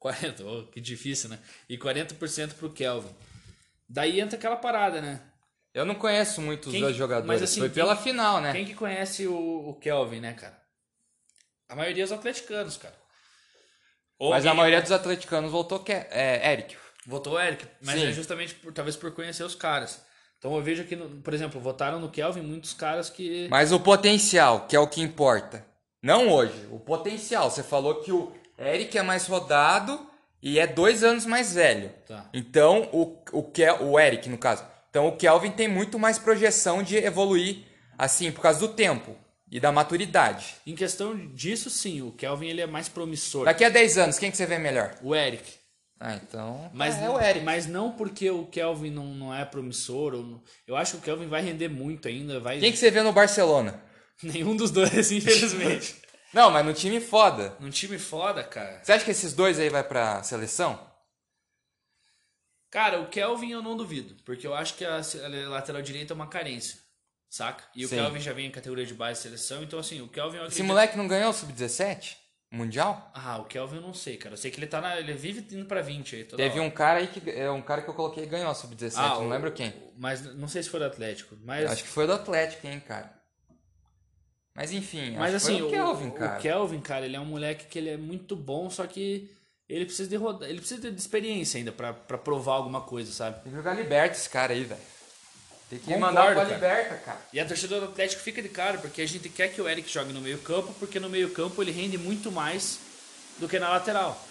40, oh, que difícil, né? E 40% pro Kelvin. Daí entra aquela parada, né? Eu não conheço muito os Quem- dois jogadores. mas assim, Foi quem- pela final, né? Quem que conhece o, o Kelvin, né, cara? A maioria é os atleticanos, cara. Ou Mas a maioria dos atleticanos voltou que é, Eric. Votou Eric, mas Sim. é justamente por, talvez por conhecer os caras. Então eu vejo que, no- por exemplo, votaram no Kelvin muitos caras que. Mas o potencial, que é o que importa. Não hoje. O potencial. Você falou que o Eric é mais rodado e é dois anos mais velho. Tá. Então, o, o, Kel, o Eric, no caso. Então, o Kelvin tem muito mais projeção de evoluir, assim, por causa do tempo e da maturidade. Em questão disso, sim, o Kelvin ele é mais promissor. Daqui a 10 anos, quem que você vê melhor? O Eric. Ah, então. Mas, é o Eric. mas não porque o Kelvin não, não é promissor. Ou não- eu acho que o Kelvin vai render muito ainda. Vai... Quem que você vê no Barcelona? [LAUGHS] Nenhum dos dois, infelizmente. [LAUGHS] Não, mas no time foda. Num time foda, cara. Você acha que esses dois aí vai pra seleção? Cara, o Kelvin eu não duvido. Porque eu acho que a, a lateral direita é uma carência. Saca? E o Sim. Kelvin já vem em categoria de base de seleção. Então, assim, o Kelvin Esse moleque não ganhou o Sub-17? Mundial? Ah, o Kelvin eu não sei, cara. Eu sei que ele tá na. Ele vive indo pra 20 aí. toda Teve hora. um cara aí que. É um cara que eu coloquei e ganhou o Sub-17, Ah, não o- lembro quem. Mas não sei se foi do Atlético. Mas, Acho que foi do Atlético, hein, cara. Mas enfim, mas assim, o Kelvin, cara. o Kelvin, cara, ele é um moleque que ele é muito bom, só que ele precisa de rodar, ele precisa de experiência ainda pra, pra provar alguma coisa, sabe? Tem que jogar liberta esse cara aí, velho. Tem que Concordo, mandar pra cara. liberta, cara. E a torcida do Atlético fica de cara, porque a gente quer que o Eric jogue no meio-campo, porque no meio-campo ele rende muito mais do que na lateral.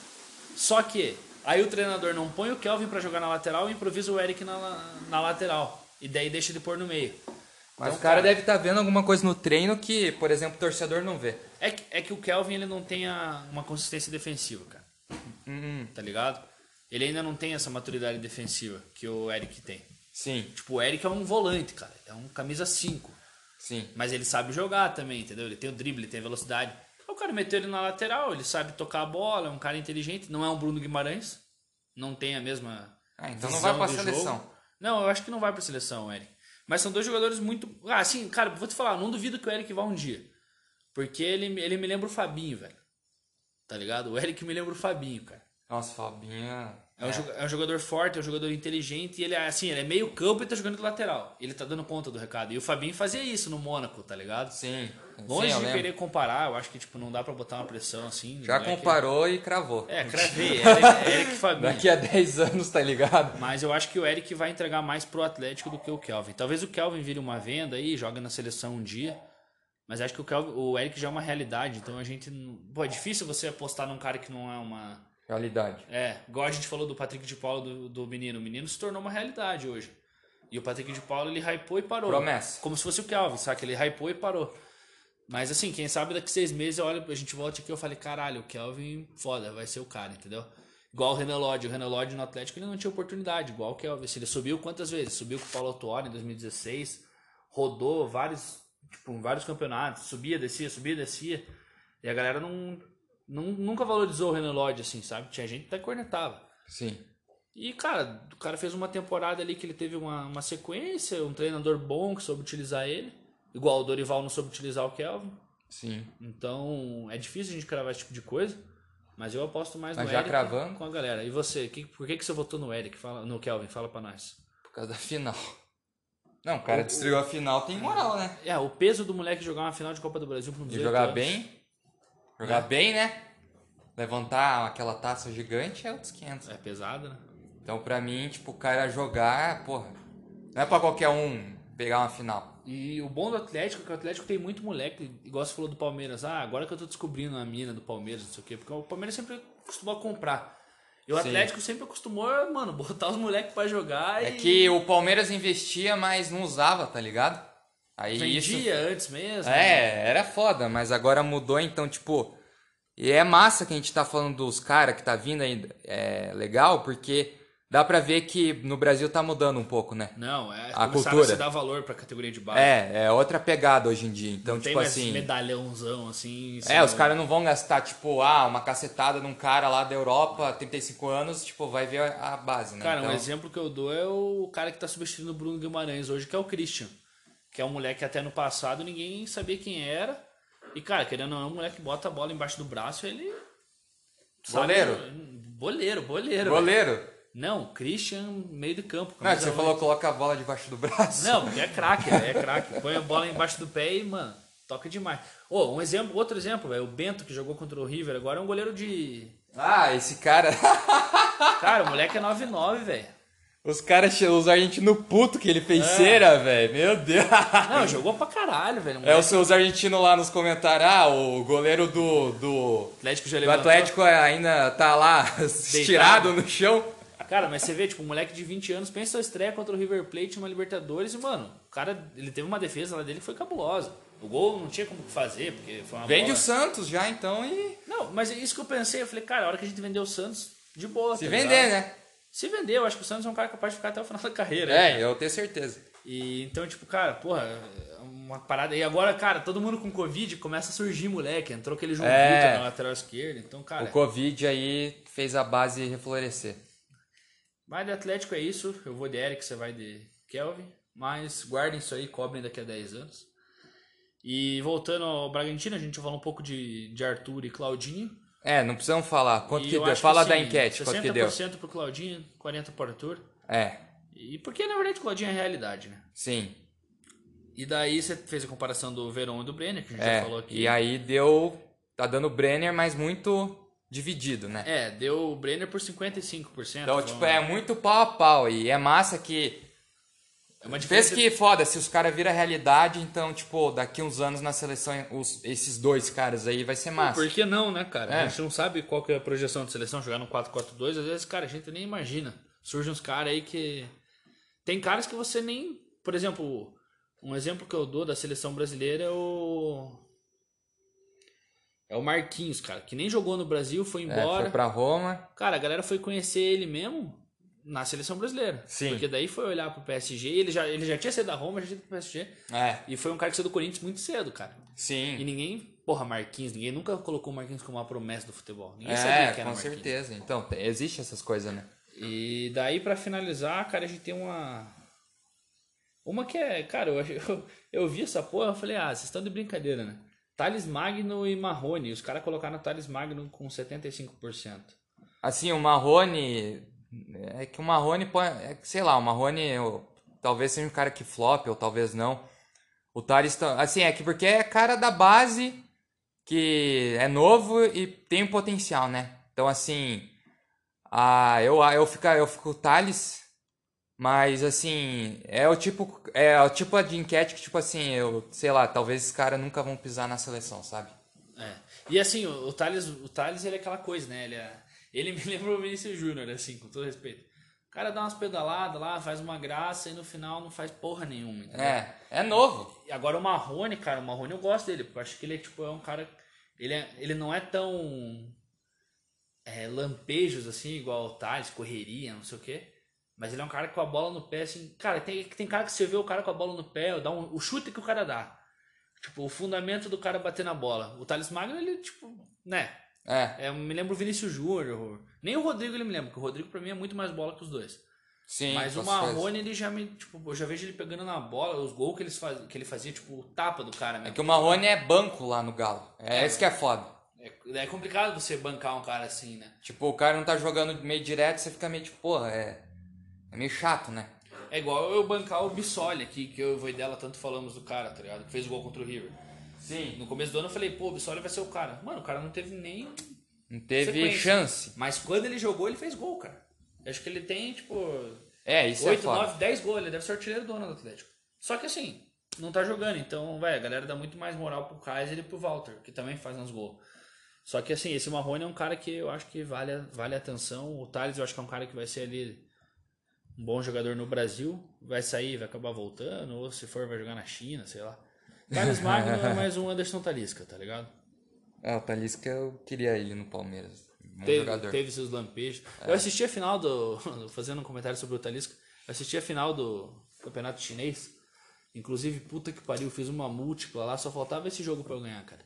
Só que aí o treinador não põe o Kelvin pra jogar na lateral e improvisa o Eric na, na lateral. E daí deixa de pôr no meio. Mas Então, o cara, cara- deve estar vendo alguma coisa no treino que, por exemplo, o torcedor não vê. É que, é que o Kelvin ele não tem a- uma consistência defensiva, cara. Hum, Tá ligado? ele ainda não tem essa maturidade defensiva que o Eric tem. Sim, Tipo, o Eric é um volante, cara. É um camisa 5. sim. Mas ele sabe jogar também, entendeu? Ele tem o drible, ele tem a velocidade. O cara meteu ele na lateral, ele sabe tocar a bola, é um cara inteligente. Não é um Bruno Guimarães. Não tem a mesma. Ah, então não vai pra seleção. jogo. Não, eu acho que não vai pra seleção, Eric. Mas são dois jogadores muito. Ah, assim, cara, vou te falar, não duvido que o Eric vá um dia. Porque ele, ele me lembra o Fabinho, velho. Tá ligado? O Eric me lembra o Fabinho, cara. Nossa, Fabinho. É um, joga- é um jogador forte, é um jogador inteligente e ele é assim, ele é meio campo e tá jogando de lateral. Ele tá dando conta do recado. E o Fabinho fazia isso no Mônaco, tá ligado? Sim. Longe Sim, de querer comparar, eu acho que tipo, não dá pra botar uma pressão assim. Já moleque- comparou e cravou. É, cravei, Eric, [LAUGHS] Eric Fabinho. Daqui a 10 anos, tá ligado? Mas eu acho que o Eric vai entregar mais pro Atlético do que o Kelvin. Talvez o Kelvin vire uma venda aí, joga na seleção um dia. Mas acho que o, Kelvin, o Eric já é uma realidade, então a gente. Pô, é difícil você apostar num cara que não é uma. Realidade. É, igual a gente falou do Patrick de Paulo do, do menino. O menino se tornou uma realidade hoje. E o Patrick de Paulo ele hypou e parou. Promessa. Como se fosse o Kelvin, saca? Ele hypou e parou. Mas assim, quem sabe daqui seis meses, olha, a gente volta aqui e eu falei, caralho, o Kelvin, foda, vai ser o cara, entendeu? Igual o Renan Lodge. O Renan Lodge no Atlético ele não tinha oportunidade, igual o Kelvin. Se ele subiu quantas vezes? Subiu com o Paulo Autuori em 2016, rodou vários, tipo, vários campeonatos, subia, descia, subia, descia. E a galera não, não nunca valorizou o Renan Lodge assim, sabe? Tinha gente que até cornetava. Sim. E, cara, o cara fez uma temporada ali que ele teve uma, uma sequência, um treinador bom que soube utilizar ele. Igual o Dorival não soube utilizar o Kelvin. Sim. Então, é difícil a gente cravar esse tipo de coisa. Mas eu aposto mais Mas no já Eric cravando? com a galera. E você, que, por que, que você votou no Eric? Fala, no Kelvin, fala pra nós. Por causa da final. Não, o cara destruiu a final, tem moral, né? É, o peso do moleque jogar uma final de Copa do Brasil com De 18 jogar anos. bem. Jogar bem, né? Levantar aquela taça gigante é outros 500. É pesado, né? Então, pra mim, tipo, o cara jogar, porra, não é pra qualquer um pegar uma final. E o bom do Atlético é que o Atlético tem muito moleque, igual você falou do Palmeiras. Ah, agora que eu tô descobrindo a mina do Palmeiras, não sei o quê. Porque o Palmeiras sempre costumou comprar. E o Sim. Atlético sempre acostumou, mano, [LAUGHS] botar os moleques pra jogar É e que o Palmeiras investia, mas não usava, tá ligado? Aí isso. vendia antes mesmo. É, era foda, mas agora mudou, então, tipo. E é massa que a gente tá falando dos caras que tá vindo aí, é legal, porque dá pra ver que no Brasil tá mudando um pouco, né? Não, é A cultura. a se dar valor pra categoria de base. É, é outra pegada hoje em dia. Então, não tem tipo mais assim. medalhãozão assim. É, os caras não vão gastar, tipo, ah, uma cacetada num cara lá da Europa, 35 anos, tipo, vai ver a base, né? Cara, um Então, exemplo que eu dou é o cara que tá substituindo o Bruno Guimarães hoje, que é o Christian. Que é um moleque que até no passado ninguém sabia quem era. E, cara, querendo ou não, o moleque bota a bola embaixo do braço ele. Boleiro? Boleiro, boleiro. velho. Goleiro? Não, Christian, meio de campo. Não, você falou coloca a bola debaixo do braço. Não, porque é [LAUGHS] craque, é craque. Põe a bola embaixo do pé e, mano, toca demais. Ô, um exemplo, outro exemplo, velho. O Bento que jogou contra o River agora é um goleiro de. Ah, esse cara. [LAUGHS] Cara, o moleque é 9-9, velho. Os caras, os argentinos puto que ele É. fez cera, velho. Meu Deus. Não, jogou pra caralho, velho. É os seus argentinos lá nos comentários. Ah, o goleiro do, do, Atlético já do levantou. Atlético ainda tá lá [LAUGHS] estirado no chão. Cara, mas você vê, tipo, um moleque de 20 anos pensa a estreia contra o River Plate numa Libertadores e, mano, o cara, ele teve uma defesa lá dele que foi cabulosa. O gol não tinha como fazer, porque foi uma Vende bola... o Santos já, então, e Não, mas é isso que eu pensei. Eu falei, cara, a hora que a gente vender o Santos, de boa. se tá vender, né? Se vender, eu acho que o Santos é um cara capaz de ficar até o final da carreira. É, eu tenho certeza. E então, tipo, cara, porra, uma parada. E agora, cara, todo mundo com Covid começa a surgir, moleque. Entrou aquele João É. Vitor na lateral esquerda. Então, cara, O Covid aí fez a base reflorescer. vai de Atlético é isso. Eu vou de Eric, você vai de Kelvin. Mas guardem isso aí, cobrem daqui a 10 anos. E voltando ao Bragantino, a gente falou um pouco de, de Arthur e Claudinho. É, não precisamos falar. Quanto E que eu deu? Fala que, da assim, enquete, quanto que deu. 60% pro Claudinho, 40% pro Arthur. É, E porque, na verdade, o Claudinho é realidade, né? sim. E daí você fez a comparação do Verón e do Brenner, que a gente É, já falou aqui. e aí deu. Tá dando Brenner, mas muito dividido, né? É, deu o Brenner por 55%. Então, tipo, é muito pau a pau. E é massa que. É uma Pensa diferença. que foda, se os caras viram realidade, então, tipo, daqui uns anos na seleção, os- esses dois caras aí vai ser massa. Por que não, né, cara? É. A gente não sabe qual que é a projeção de seleção, jogar no 4-4-2, às vezes, cara, a gente nem imagina. Surgem uns caras aí que. Tem caras que você nem. Por exemplo, um exemplo que eu dou da seleção brasileira é o. É o Marquinhos, cara, que nem jogou no Brasil, foi embora. É, foi pra Roma. Cara, a galera foi conhecer ele mesmo na seleção brasileira. Sim. Porque daí foi olhar pro PSG, ele já, ele já tinha sido da Roma, já tinha ido pro PSG. É. E foi um cara que saiu do Corinthians muito cedo, cara. Sim. E ninguém, porra, Marquinhos, ninguém nunca colocou o Marquinhos como uma promessa do futebol. Ninguém é, sabia que era com Marquinhos. certeza. Então, existe essas coisas, né? E daí para finalizar, cara, a gente tem uma uma que é, cara, eu, eu, [LAUGHS] eu vi essa porra, eu falei, ah, vocês estão de brincadeira, né? Thales Magno e Marrone. Os caras colocaram o Thales Magno com 75%. Assim, o Marrone. É que o Marrone pode. É, sei lá, o Marrone talvez seja um cara que flop, ou talvez não. O Thales. Tá, assim, é que porque é cara da base que é novo e tem um potencial, né? Então, assim. Ah, eu, eu, fico, eu fico o Thales. Mas assim, é o tipo, é o tipo de enquete que, tipo assim, eu, sei lá, talvez esses caras nunca vão pisar na seleção, sabe? É. E assim, o, o Thales, o Thales ele é aquela coisa, né? Ele, é, ele me [LAUGHS] lembra o Vinícius Júnior, assim, com todo respeito. O cara dá umas pedaladas lá, faz uma graça e no final não faz porra nenhuma. Entendeu? É, é novo. E agora o Marrone, cara, o Marrone eu gosto dele, porque eu acho que ele é tipo, é um cara. Ele, é, ele não é tão. É, lampejos assim, igual o Thales, correria, não sei o quê. Mas ele é um cara com a bola no pé, assim. Cara, tem, tem cara que você vê o cara com a bola no pé, dá um, o chute que o cara dá. Tipo, o fundamento do cara bater na bola. O Thales Magno, ele, tipo, né? É. é me lembro o Vinícius Júnior. Nem o Rodrigo ele me lembra, porque o Rodrigo pra mim é muito mais bola que os dois. Sim. Mas o Marrone, ele já me. Tipo, eu já vejo ele pegando na bola, os gols que, eles faz, que ele fazia, tipo, o tapa do cara mesmo. É que o Marrone é banco lá no Galo. É, é isso que é foda. É, é complicado você bancar um cara assim, né? Tipo, o cara não tá jogando meio direto, você fica meio tipo, porra, é. É meio chato, né? É igual eu bancar o Bissoli aqui, que eu e o dela tanto falamos do cara, tá ligado? Que fez o gol contra o River. Sim. No começo do ano eu falei, pô, o Bissoli vai ser o cara. Mano, o cara não teve nem. Não teve sequência. chance. Mas quando ele jogou, ele fez gol, cara. Eu acho que ele tem, tipo. É, isso 8, é foda. 9, 10 gols. Ele deve ser artilheiro do ano do Atlético. Só que assim, não tá jogando. Então, velho, a galera dá muito mais moral pro Kaiser e pro Walter, que também faz uns gols. Só que assim, esse Marrone é um cara que eu acho que vale, vale a atenção. O Thales eu acho que é um cara que vai ser ali um bom jogador no Brasil, vai sair, vai acabar voltando, ou se for, vai jogar na China, sei lá. Thales Magno é mais um Anderson Talisca, tá ligado? É, o Talisca eu queria ele no Palmeiras. Bom teve, jogador. teve seus lampejos. É. Eu assisti a final do. [LAUGHS] Fazendo um comentário sobre o Talisca, eu assisti a final do Campeonato Chinês. Inclusive, puta que pariu, fiz uma múltipla lá, só faltava esse jogo pra eu ganhar, cara.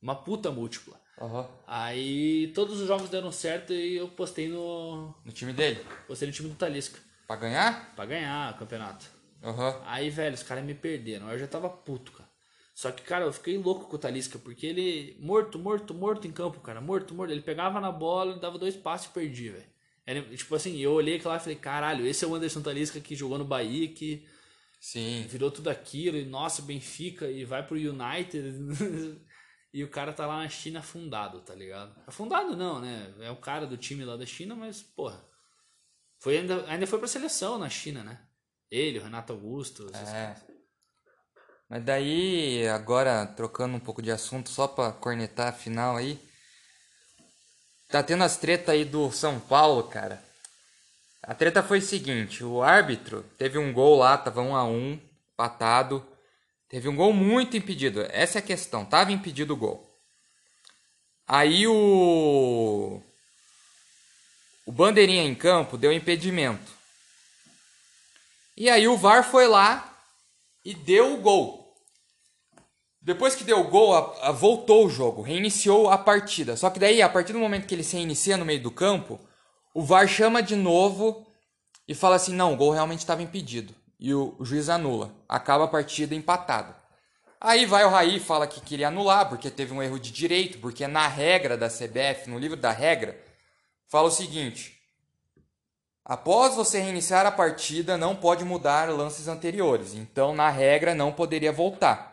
Uma puta múltipla. Uhum. Aí todos os jogos deram certo e eu postei no. No time dele? Postei no time do Talisca. Pra ganhar? Pra ganhar o campeonato. Uhum. Aí, velho, os caras me perderam. Eu já tava puto, cara. Só que, cara, eu fiquei louco com o Talisca, porque ele. Morto, morto, morto em campo, cara. Morto, morto. Ele pegava na bola, dava dois passos e perdia, velho. Era, tipo assim, eu olhei lá e falei, caralho, esse é o Anderson Talisca que jogou no Bahia, que. Sim. Virou tudo aquilo, e nossa, Benfica, e vai pro United. [LAUGHS] e o cara tá lá na China afundado, tá ligado? Afundado não, né? É o cara do time lá da China, mas, porra. Foi ainda, ainda foi pra seleção na China, né? Ele, o Renato Augusto. É. Mas daí, agora trocando um pouco de assunto, só pra cornetar a final aí. Tá tendo as tretas aí do São Paulo, cara. A treta foi o seguinte: o árbitro teve um gol lá, tava 1 a 1 patado. Teve um gol muito impedido. Essa é a questão. Tava impedido o gol. Aí o o bandeirinha em campo deu impedimento. E aí o VAR foi lá e deu o gol. Depois que deu o gol, a, a, voltou o jogo, reiniciou a partida. Só que daí, a partir do momento que ele se reinicia no meio do campo, o VAR chama de novo e fala assim: não, o gol realmente estava impedido. E o, o, juiz anula. Acaba a partida empatada. Aí vai o Raí fala que queria anular porque teve um erro de direito, porque na regra da CBF, no livro da regra, fala o seguinte: após você reiniciar a partida, não pode mudar lances anteriores. Então, na regra, não poderia voltar.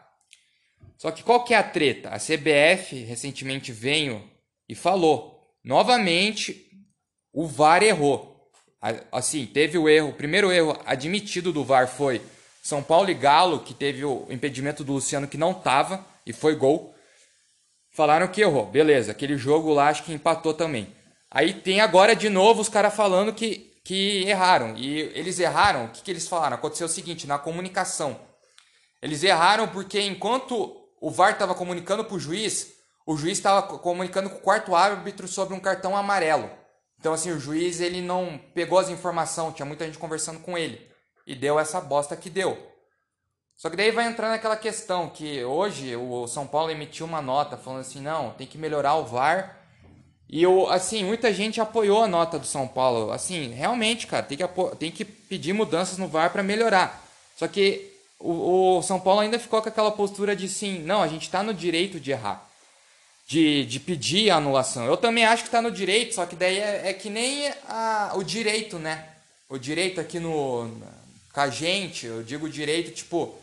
Só que qual que é a treta? A CBF recentemente veio e falou: novamente, o VAR errou. Assim, teve o erro, o primeiro erro admitido do VAR foi São Paulo e Galo, que teve o impedimento do Luciano que não tava e foi gol. Falaram que errou, beleza. Aquele jogo lá acho que empatou também. Aí tem agora de novo os caras falando que, que erraram. E eles erraram, o que, que eles falaram? Aconteceu o seguinte, na comunicação. Eles erraram porque enquanto o VAR estava comunicando para o juiz, o juiz estava comunicando com o quarto árbitro sobre um cartão amarelo. Então, assim, o juiz ele não pegou as informações, tinha muita gente conversando com ele. E deu essa bosta que deu. Só que daí vai entrar naquela questão que hoje o São Paulo emitiu uma nota falando assim, não, tem que melhorar o VAR. E eu, assim, muita gente apoiou a nota do São Paulo. Assim, realmente, cara, tem que, tem que pedir mudanças no VAR para melhorar. Só que o, o, São Paulo ainda ficou com aquela postura de sim, não, a gente está no direito de errar. De, de pedir a anulação. Eu também acho que está no direito, só que daí é, é que nem a, o direito, né? O direito aqui no. Com a gente, eu digo direito, tipo,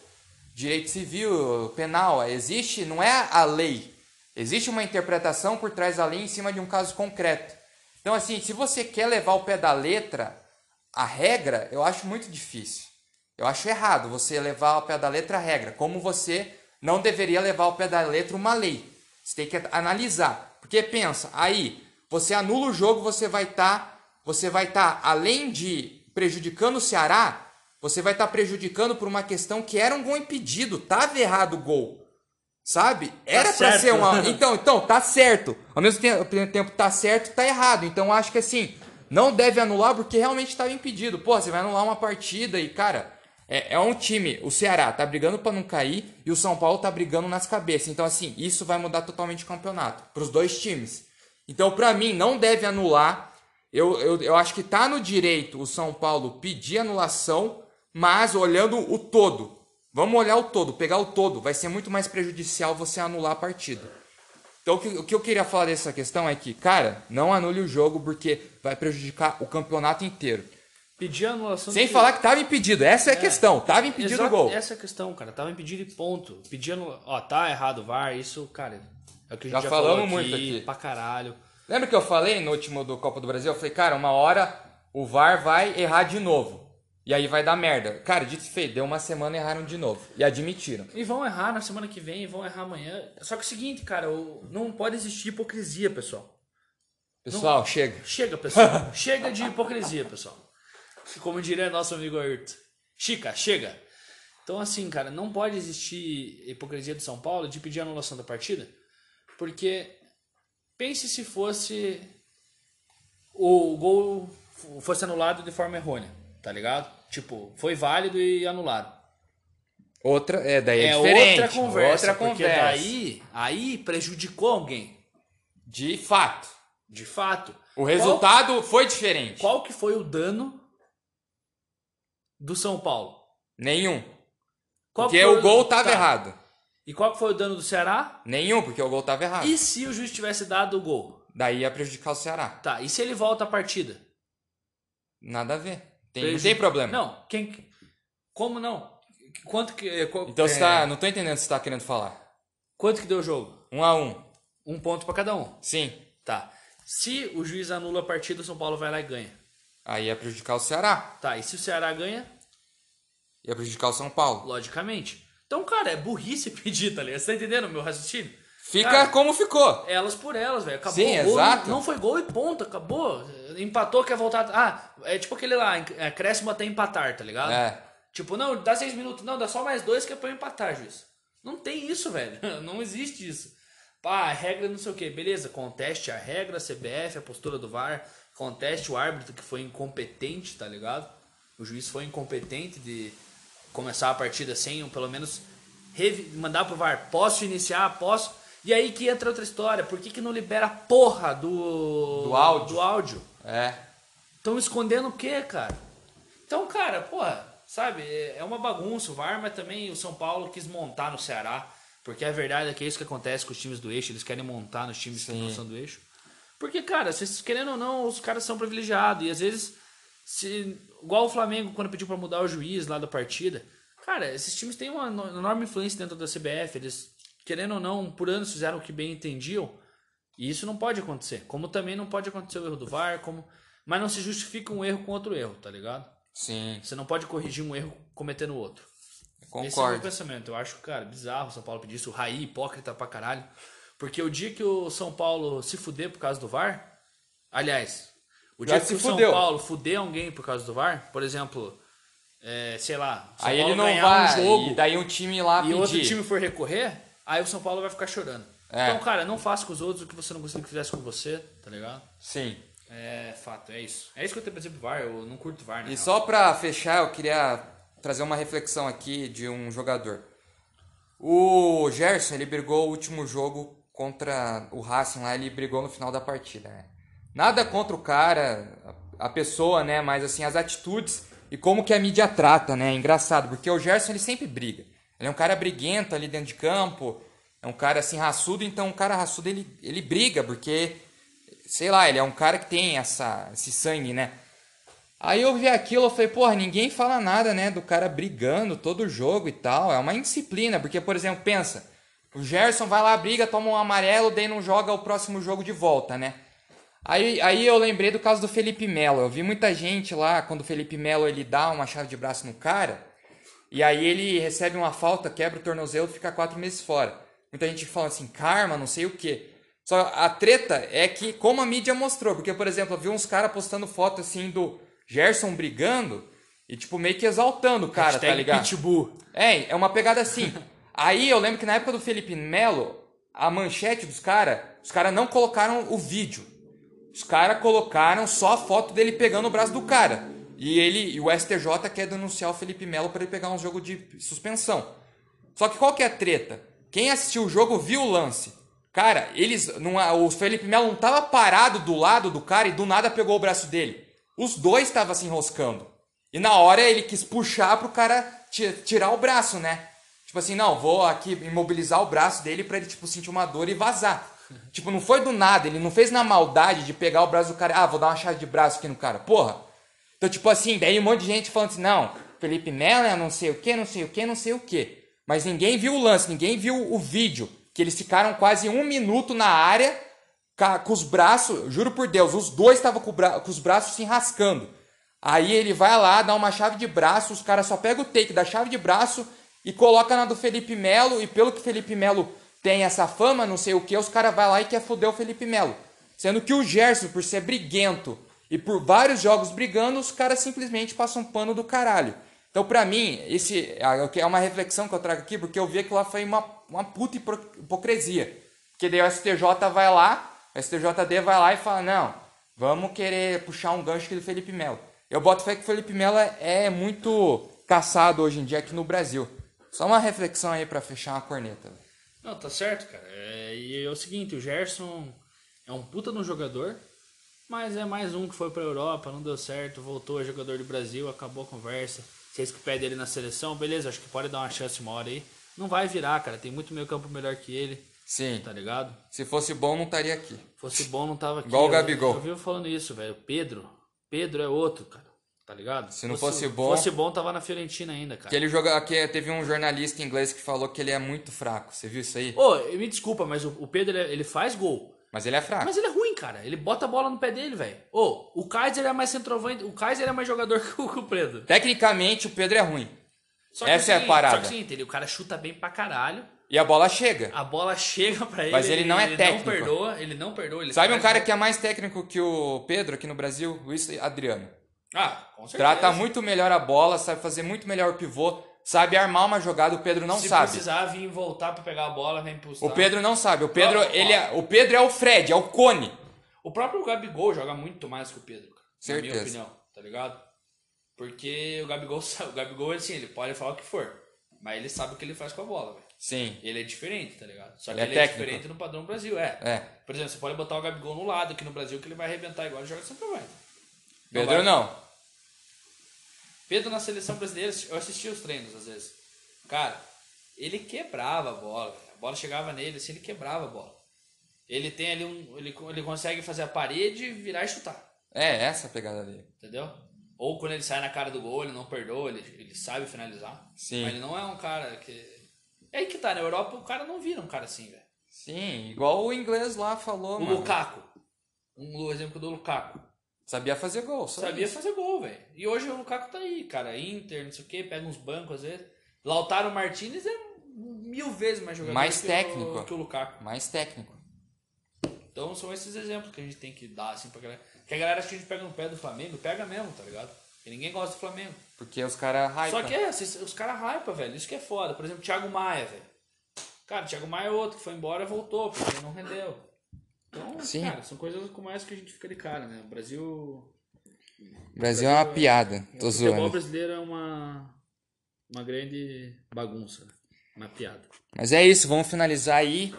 direito civil, penal. Existe, não é a lei. Existe uma interpretação por trás da lei em cima de um caso concreto. Então, assim, se você quer levar o pé da letra, a regra, eu acho muito difícil. Eu acho errado você levar ao pé da letra a regra, como você não deveria levar ao pé da letra uma lei. Você tem que analisar. Porque pensa, aí, você anula o jogo, você vai estar, tá, você vai estar, tá, além de prejudicando o Ceará, você vai estar tá prejudicando por uma questão que era um gol impedido, tava errado o gol. Sabe? Era tá para ser uma. [LAUGHS] Então, então, tá certo. Ao mesmo tempo, tempo tá certo, tá errado. Então, acho que assim, não deve anular porque realmente estava impedido. Pô, você vai anular uma partida e, cara, é, é um time, o Ceará tá brigando para não cair e o São Paulo tá brigando nas cabeças. Então, assim, isso vai mudar totalmente o campeonato para os dois times. Então, para mim, não deve anular. Eu, eu, eu acho que tá no direito o São Paulo pedir anulação, mas olhando o todo. Vamos olhar o todo, pegar o todo. Vai ser muito mais prejudicial você anular a partida. Então, o que, o que eu queria falar dessa questão é que, cara, não anule o jogo porque vai prejudicar o campeonato inteiro. Pedir anulação. Sem falar que tava impedido. Essa é, é a questão. Tava impedido Exato, o gol. Essa é a questão, cara. Tava impedido e ponto. Pedir anulação. Ó, tá errado o VAR. Isso, cara. É o que a gente já, já falamos aqui, muito aqui. Pra caralho. Lembra que eu falei no último do Copa do Brasil? Eu falei, cara, uma hora o VAR vai errar de novo. E aí vai dar merda. Cara, dito e feito, deu uma semana e erraram de novo. E admitiram. E vão errar na semana que vem, vão errar amanhã. Só que é o seguinte, cara, não pode existir hipocrisia, pessoal. Pessoal, não... chega. Chega, pessoal. [LAUGHS] chega de hipocrisia, pessoal. Como diria nosso amigo Ayrton. Chica, chega. Então, assim, cara, não pode existir hipocrisia do São Paulo de pedir anulação da partida, porque pense se fosse o gol fosse anulado de forma errônea, tá ligado? Tipo, foi válido e anulado. Outra, é, daí é, é outra conversa, outra porque conversa. daí aí prejudicou alguém. De fato. De fato. O resultado qual, foi diferente. Qual que foi o dano do São Paulo? Nenhum. Qual porque o gol estava errado. E qual foi o dano do Ceará? Nenhum, porque o gol estava errado. E se o juiz tivesse dado o gol? Daí ia prejudicar o Ceará. Tá, e se ele volta a partida? Nada a ver. Tem. Não tem problema. Não, quem. Como não? Quanto que. Eh, qual, então é... você tá. Não tô entendendo o que você tá querendo falar. Quanto que deu o jogo? Um a um. Um ponto para cada um. Sim. Tá. Se o juiz anula a partida, o São Paulo vai lá e ganha. Aí ia prejudicar o Ceará. Tá, e se o Ceará ganha? Ia prejudicar o São Paulo. Logicamente. Então, cara, é burrice [LAUGHS] pedir, tá ligado? Você tá entendendo o meu raciocínio? Fica cara, como ficou. Elas por elas, velho. Acabou. Sim, exato. Não, foi gol e ponto, acabou. Empatou, quer voltar. Ah, é tipo aquele lá, acréscimo até empatar, tá ligado? É. Tipo, não, dá seis minutos. Não, dá só mais dois que é pra empatar, juiz. Não tem isso, velho. [LAUGHS] Não existe isso. Pá, regra não sei o que. Beleza, conteste a regra, a CBF, a postura do VAR. Conteste o árbitro que foi incompetente, tá ligado? O juiz foi incompetente de começar a partida sem, pelo menos, mandar pro VAR. Posso iniciar? Posso? E aí que entra outra história. Por que, que não libera a porra do, do áudio? Do áudio? É. Estão escondendo o quê, cara? Então, cara, porra, sabe, é uma bagunça o VAR, mas também o São Paulo quis montar no Ceará. Porque a verdade é que é isso que acontece com os times do eixo, eles querem montar nos times Sim. que são do eixo. Porque, cara, vocês querendo ou não, os caras são privilegiados. E às vezes, se, igual o Flamengo, quando pediu para mudar o juiz lá da partida, cara, esses times têm uma enorme influência dentro da CBF. Eles, querendo ou não, por anos fizeram o que bem entendiam. E isso não pode acontecer. Como também não pode acontecer o erro do VAR, como... mas não se justifica um erro com outro erro, tá ligado? Sim. Você não pode corrigir um erro cometendo outro. Concordo. Esse é o meu pensamento. Eu acho, cara, bizarro o São Paulo pedir isso. O Raí, hipócrita pra caralho. Porque o dia que o São Paulo se fuder por causa do VAR, aliás, o dia que o fudeu. São Paulo fuder alguém por causa do VAR, por exemplo, é, sei lá, São aí Paulo ele não vai, um jogo, e daí um time lá e pedir. outro time for recorrer, aí o São Paulo vai ficar chorando. É. Então, cara, não faça com os outros o que você não gostaria que fizesse com você, tá ligado? Sim. É fato, é isso. É isso que eu tenho pra dizer pro VAR, eu não curto VAR, né? E só pra fechar, eu queria trazer uma reflexão aqui de um jogador. O Gerson, ele brigou o último jogo contra o Racing lá, ele brigou no final da partida, né? Nada contra o cara, a pessoa, né? Mas assim, as atitudes e como que a mídia trata, né? É engraçado, porque o Gerson ele sempre briga. Ele é um cara briguento ali dentro de campo, é um cara assim raçudo, então um cara raçudo ele, ele briga, porque sei lá, ele é um cara que tem essa, esse sangue, né? Aí eu vi aquilo, eu falei, porra, ninguém fala nada, né, do cara brigando todo jogo e tal. É uma indisciplina, porque, por exemplo, pensa, o Gerson vai lá, briga, toma um amarelo, daí não joga o próximo jogo de volta, né? Aí, aí eu lembrei do caso do Felipe Melo. Eu vi muita gente lá, quando o Felipe Melo ele dá uma chave de braço no cara, e aí ele recebe uma falta, quebra o tornozelo e fica quatro meses fora. Muita gente fala assim, karma, não sei o que. Só a treta é que, como a mídia mostrou, porque, por exemplo, eu vi uns caras postando foto assim do Gerson brigando e, tipo, meio que exaltando o cara, tá Hashtag tá ligado? Pitbull. É, é uma pegada assim. [LAUGHS] Aí eu lembro que na época do Felipe Melo, a manchete dos caras, os caras não colocaram o vídeo. Os caras colocaram só a foto dele pegando o braço do cara. E ele e o STJ quer denunciar o Felipe Melo para ele pegar um jogo de suspensão. Só que qual que é a treta? Quem assistiu o jogo viu o lance. Cara, eles o Felipe Melo não tava parado do lado do cara e do nada pegou o braço dele. Os dois estavam se enroscando. E na hora ele quis puxar pro cara tirar o braço, né? Tipo assim, não, vou aqui imobilizar o braço dele para ele tipo sentir uma dor e vazar. [LAUGHS] tipo, não foi do nada, ele não fez na maldade de pegar o braço do cara, ah, vou dar uma chave de braço aqui no cara. Porra. Então, tipo assim, daí um monte de gente falando assim, não, Felipe Melo, é não sei o que, não sei o que, não sei o que. Mas ninguém viu o lance, ninguém viu o vídeo que eles ficaram quase um minuto na área com os braços, juro por Deus, os dois estavam com, com, os braços se enrascando. Aí ele vai lá, dá uma chave de braço, os caras só pegam o take da chave de braço e coloca na do Felipe Melo, e pelo que Felipe Melo tem essa fama, não sei o que, os caras vai lá e quer foder o Felipe Melo. Sendo que o Gerson, por ser briguento e por vários jogos brigando, os caras simplesmente passam pano do caralho. Então, pra mim, esse é uma reflexão que eu trago aqui, porque eu vi que lá foi uma uma puta hipocrisia. Porque daí o STJ vai lá, o STJD vai lá e fala, não, vamos querer puxar um gancho aqui do Felipe Melo. Eu boto fé que o Felipe Melo é muito caçado hoje em dia aqui no Brasil. Só uma reflexão aí para fechar uma corneta. Não, tá certo, cara. É, e é o seguinte, o Gerson é um puta no jogador, mas é mais um que foi pra Europa, não deu certo, voltou, é jogador do Brasil, acabou a conversa. Vocês que pedem ele na seleção, beleza, acho que pode dar uma chance uma hora aí. Não vai virar, cara. Tem muito meio campo melhor que ele. Sim. Tá ligado? Se fosse bom, não estaria aqui. Fosse bom, não tava aqui. Igual o Gabigol. Eu, eu vivo falando isso, velho. Pedro. Pedro é outro, cara. Tá ligado? Se não fosse, fosse bom. fosse bom, tava na Fiorentina ainda, cara. Que ele joga, aqui teve um jornalista inglês que falou que ele é muito fraco. Você viu isso aí? Ô, oh, me desculpa, mas o, o Pedro ele faz gol. Mas ele é fraco. Mas ele é ruim, cara. Ele bota a bola no pé dele, velho. Ô, oh, o Kaiser é mais centroavante. O Kaiser é mais jogador [LAUGHS] que o, que o Pedro. Tecnicamente, o Pedro é ruim. Essa é a parada. Só que sim, o cara chuta bem pra caralho. E a bola chega. A bola chega para ele. Mas ele não é ele técnico. Ele não perdoa, ele não perdoa. Ele Sabe um cara que é mais técnico que o Pedro aqui no Brasil? Luiz Adriano. Ah, com certeza. Trata muito melhor a bola, sabe fazer muito melhor o pivô, sabe armar uma jogada, o Pedro não Se sabe. Se precisar vir voltar para pegar a bola, vem pro O Pedro não sabe. O Pedro, ele é, o Pedro é o Fred, é o cone. O próprio Gabigol joga muito mais que o Pedro, cara. Certeza. Na minha opinião, tá ligado? Porque o Gabigol, o Gabigol assim, ele pode falar o que for, mas ele sabe o que ele faz com a bola, velho. Sim. Ele é diferente, tá ligado? Só que ele, ele é, é, diferente no padrão Brasil, é. é. Por exemplo, você pode botar o Gabigol no lado aqui no Brasil que ele vai arrebentar igual ele joga sempre vai. Pedro não. Pedro na seleção brasileira, eu assisti os treinos às vezes. Cara, ele quebrava a bola. A bola chegava nele, assim, ele quebrava a bola. Ele tem ali um. Ele, ele consegue fazer a parede, virar e chutar. É, essa a pegada dele. Entendeu? Ou quando ele sai na cara do gol, ele não perdoa, ele, ele sabe finalizar. Sim. Mas ele não é um cara que é aí que tá, na Europa o cara não vira um cara assim, velho. Sim, igual o inglês lá falou, o mano. Lukaku. Um exemplo do Lukaku. Sabia fazer gol, Sabia fazer gol, velho. E hoje o Lukaku tá aí, cara. Inter, não sei o quê, pega uns bancos às vezes. Lautaro Martinez é mil vezes mais jogador mais que, técnico. O, que o Lukaku. Mais técnico. Então são esses exemplos que a gente tem que dar, assim, pra galera. Que a galera acha que a gente pega no pé do Flamengo, pega mesmo, tá ligado? E ninguém gosta do Flamengo. Porque os caras hype. Só que é, os caras hype, velho. Isso que é foda. Por exemplo, Thiago Maia, velho. Cara, o Thiago Maia é outro que foi embora e voltou, porque não rendeu. Então, Sim. cara, são coisas como essa que a gente fica de cara, né? O Brasil. O Brasil é uma piada. Tô o futebol zoando. brasileiro é uma. Uma grande bagunça? Uma piada. Mas é isso, vamos finalizar aí.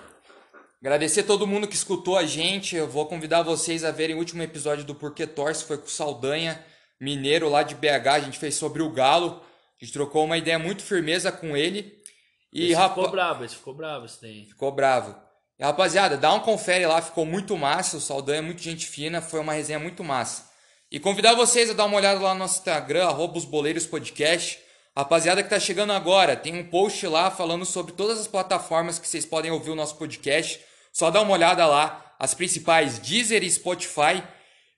Agradecer todo mundo que escutou a gente. Eu vou convidar vocês a verem o último episódio do Porquê Torce, foi com o Saldanha, mineiro lá de BH. A gente fez sobre o Galo. A gente trocou uma ideia muito firmeza com ele. E esse rapa- ficou bravo, esse ficou bravo, esse daí. Ficou bravo. E, rapaziada, dá um confere lá, ficou muito massa. O Saldanha é muito gente fina, foi uma resenha muito massa. E convidar vocês a dar uma olhada lá no nosso Instagram, arroba. Rapaziada que tá chegando agora, tem um post lá falando sobre todas as plataformas que vocês podem ouvir o nosso podcast. Só dá uma olhada lá, as principais Deezer e Spotify.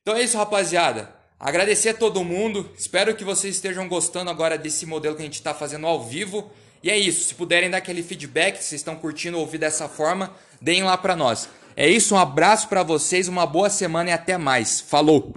Então é isso, rapaziada. Agradecer a todo mundo. Espero que vocês estejam gostando agora desse modelo que a gente está fazendo ao vivo. E é isso. Se puderem dar aquele feedback, se vocês estão curtindo ouvir dessa forma, deem lá para nós. É isso. Um abraço para vocês, uma boa semana e até mais. Falou!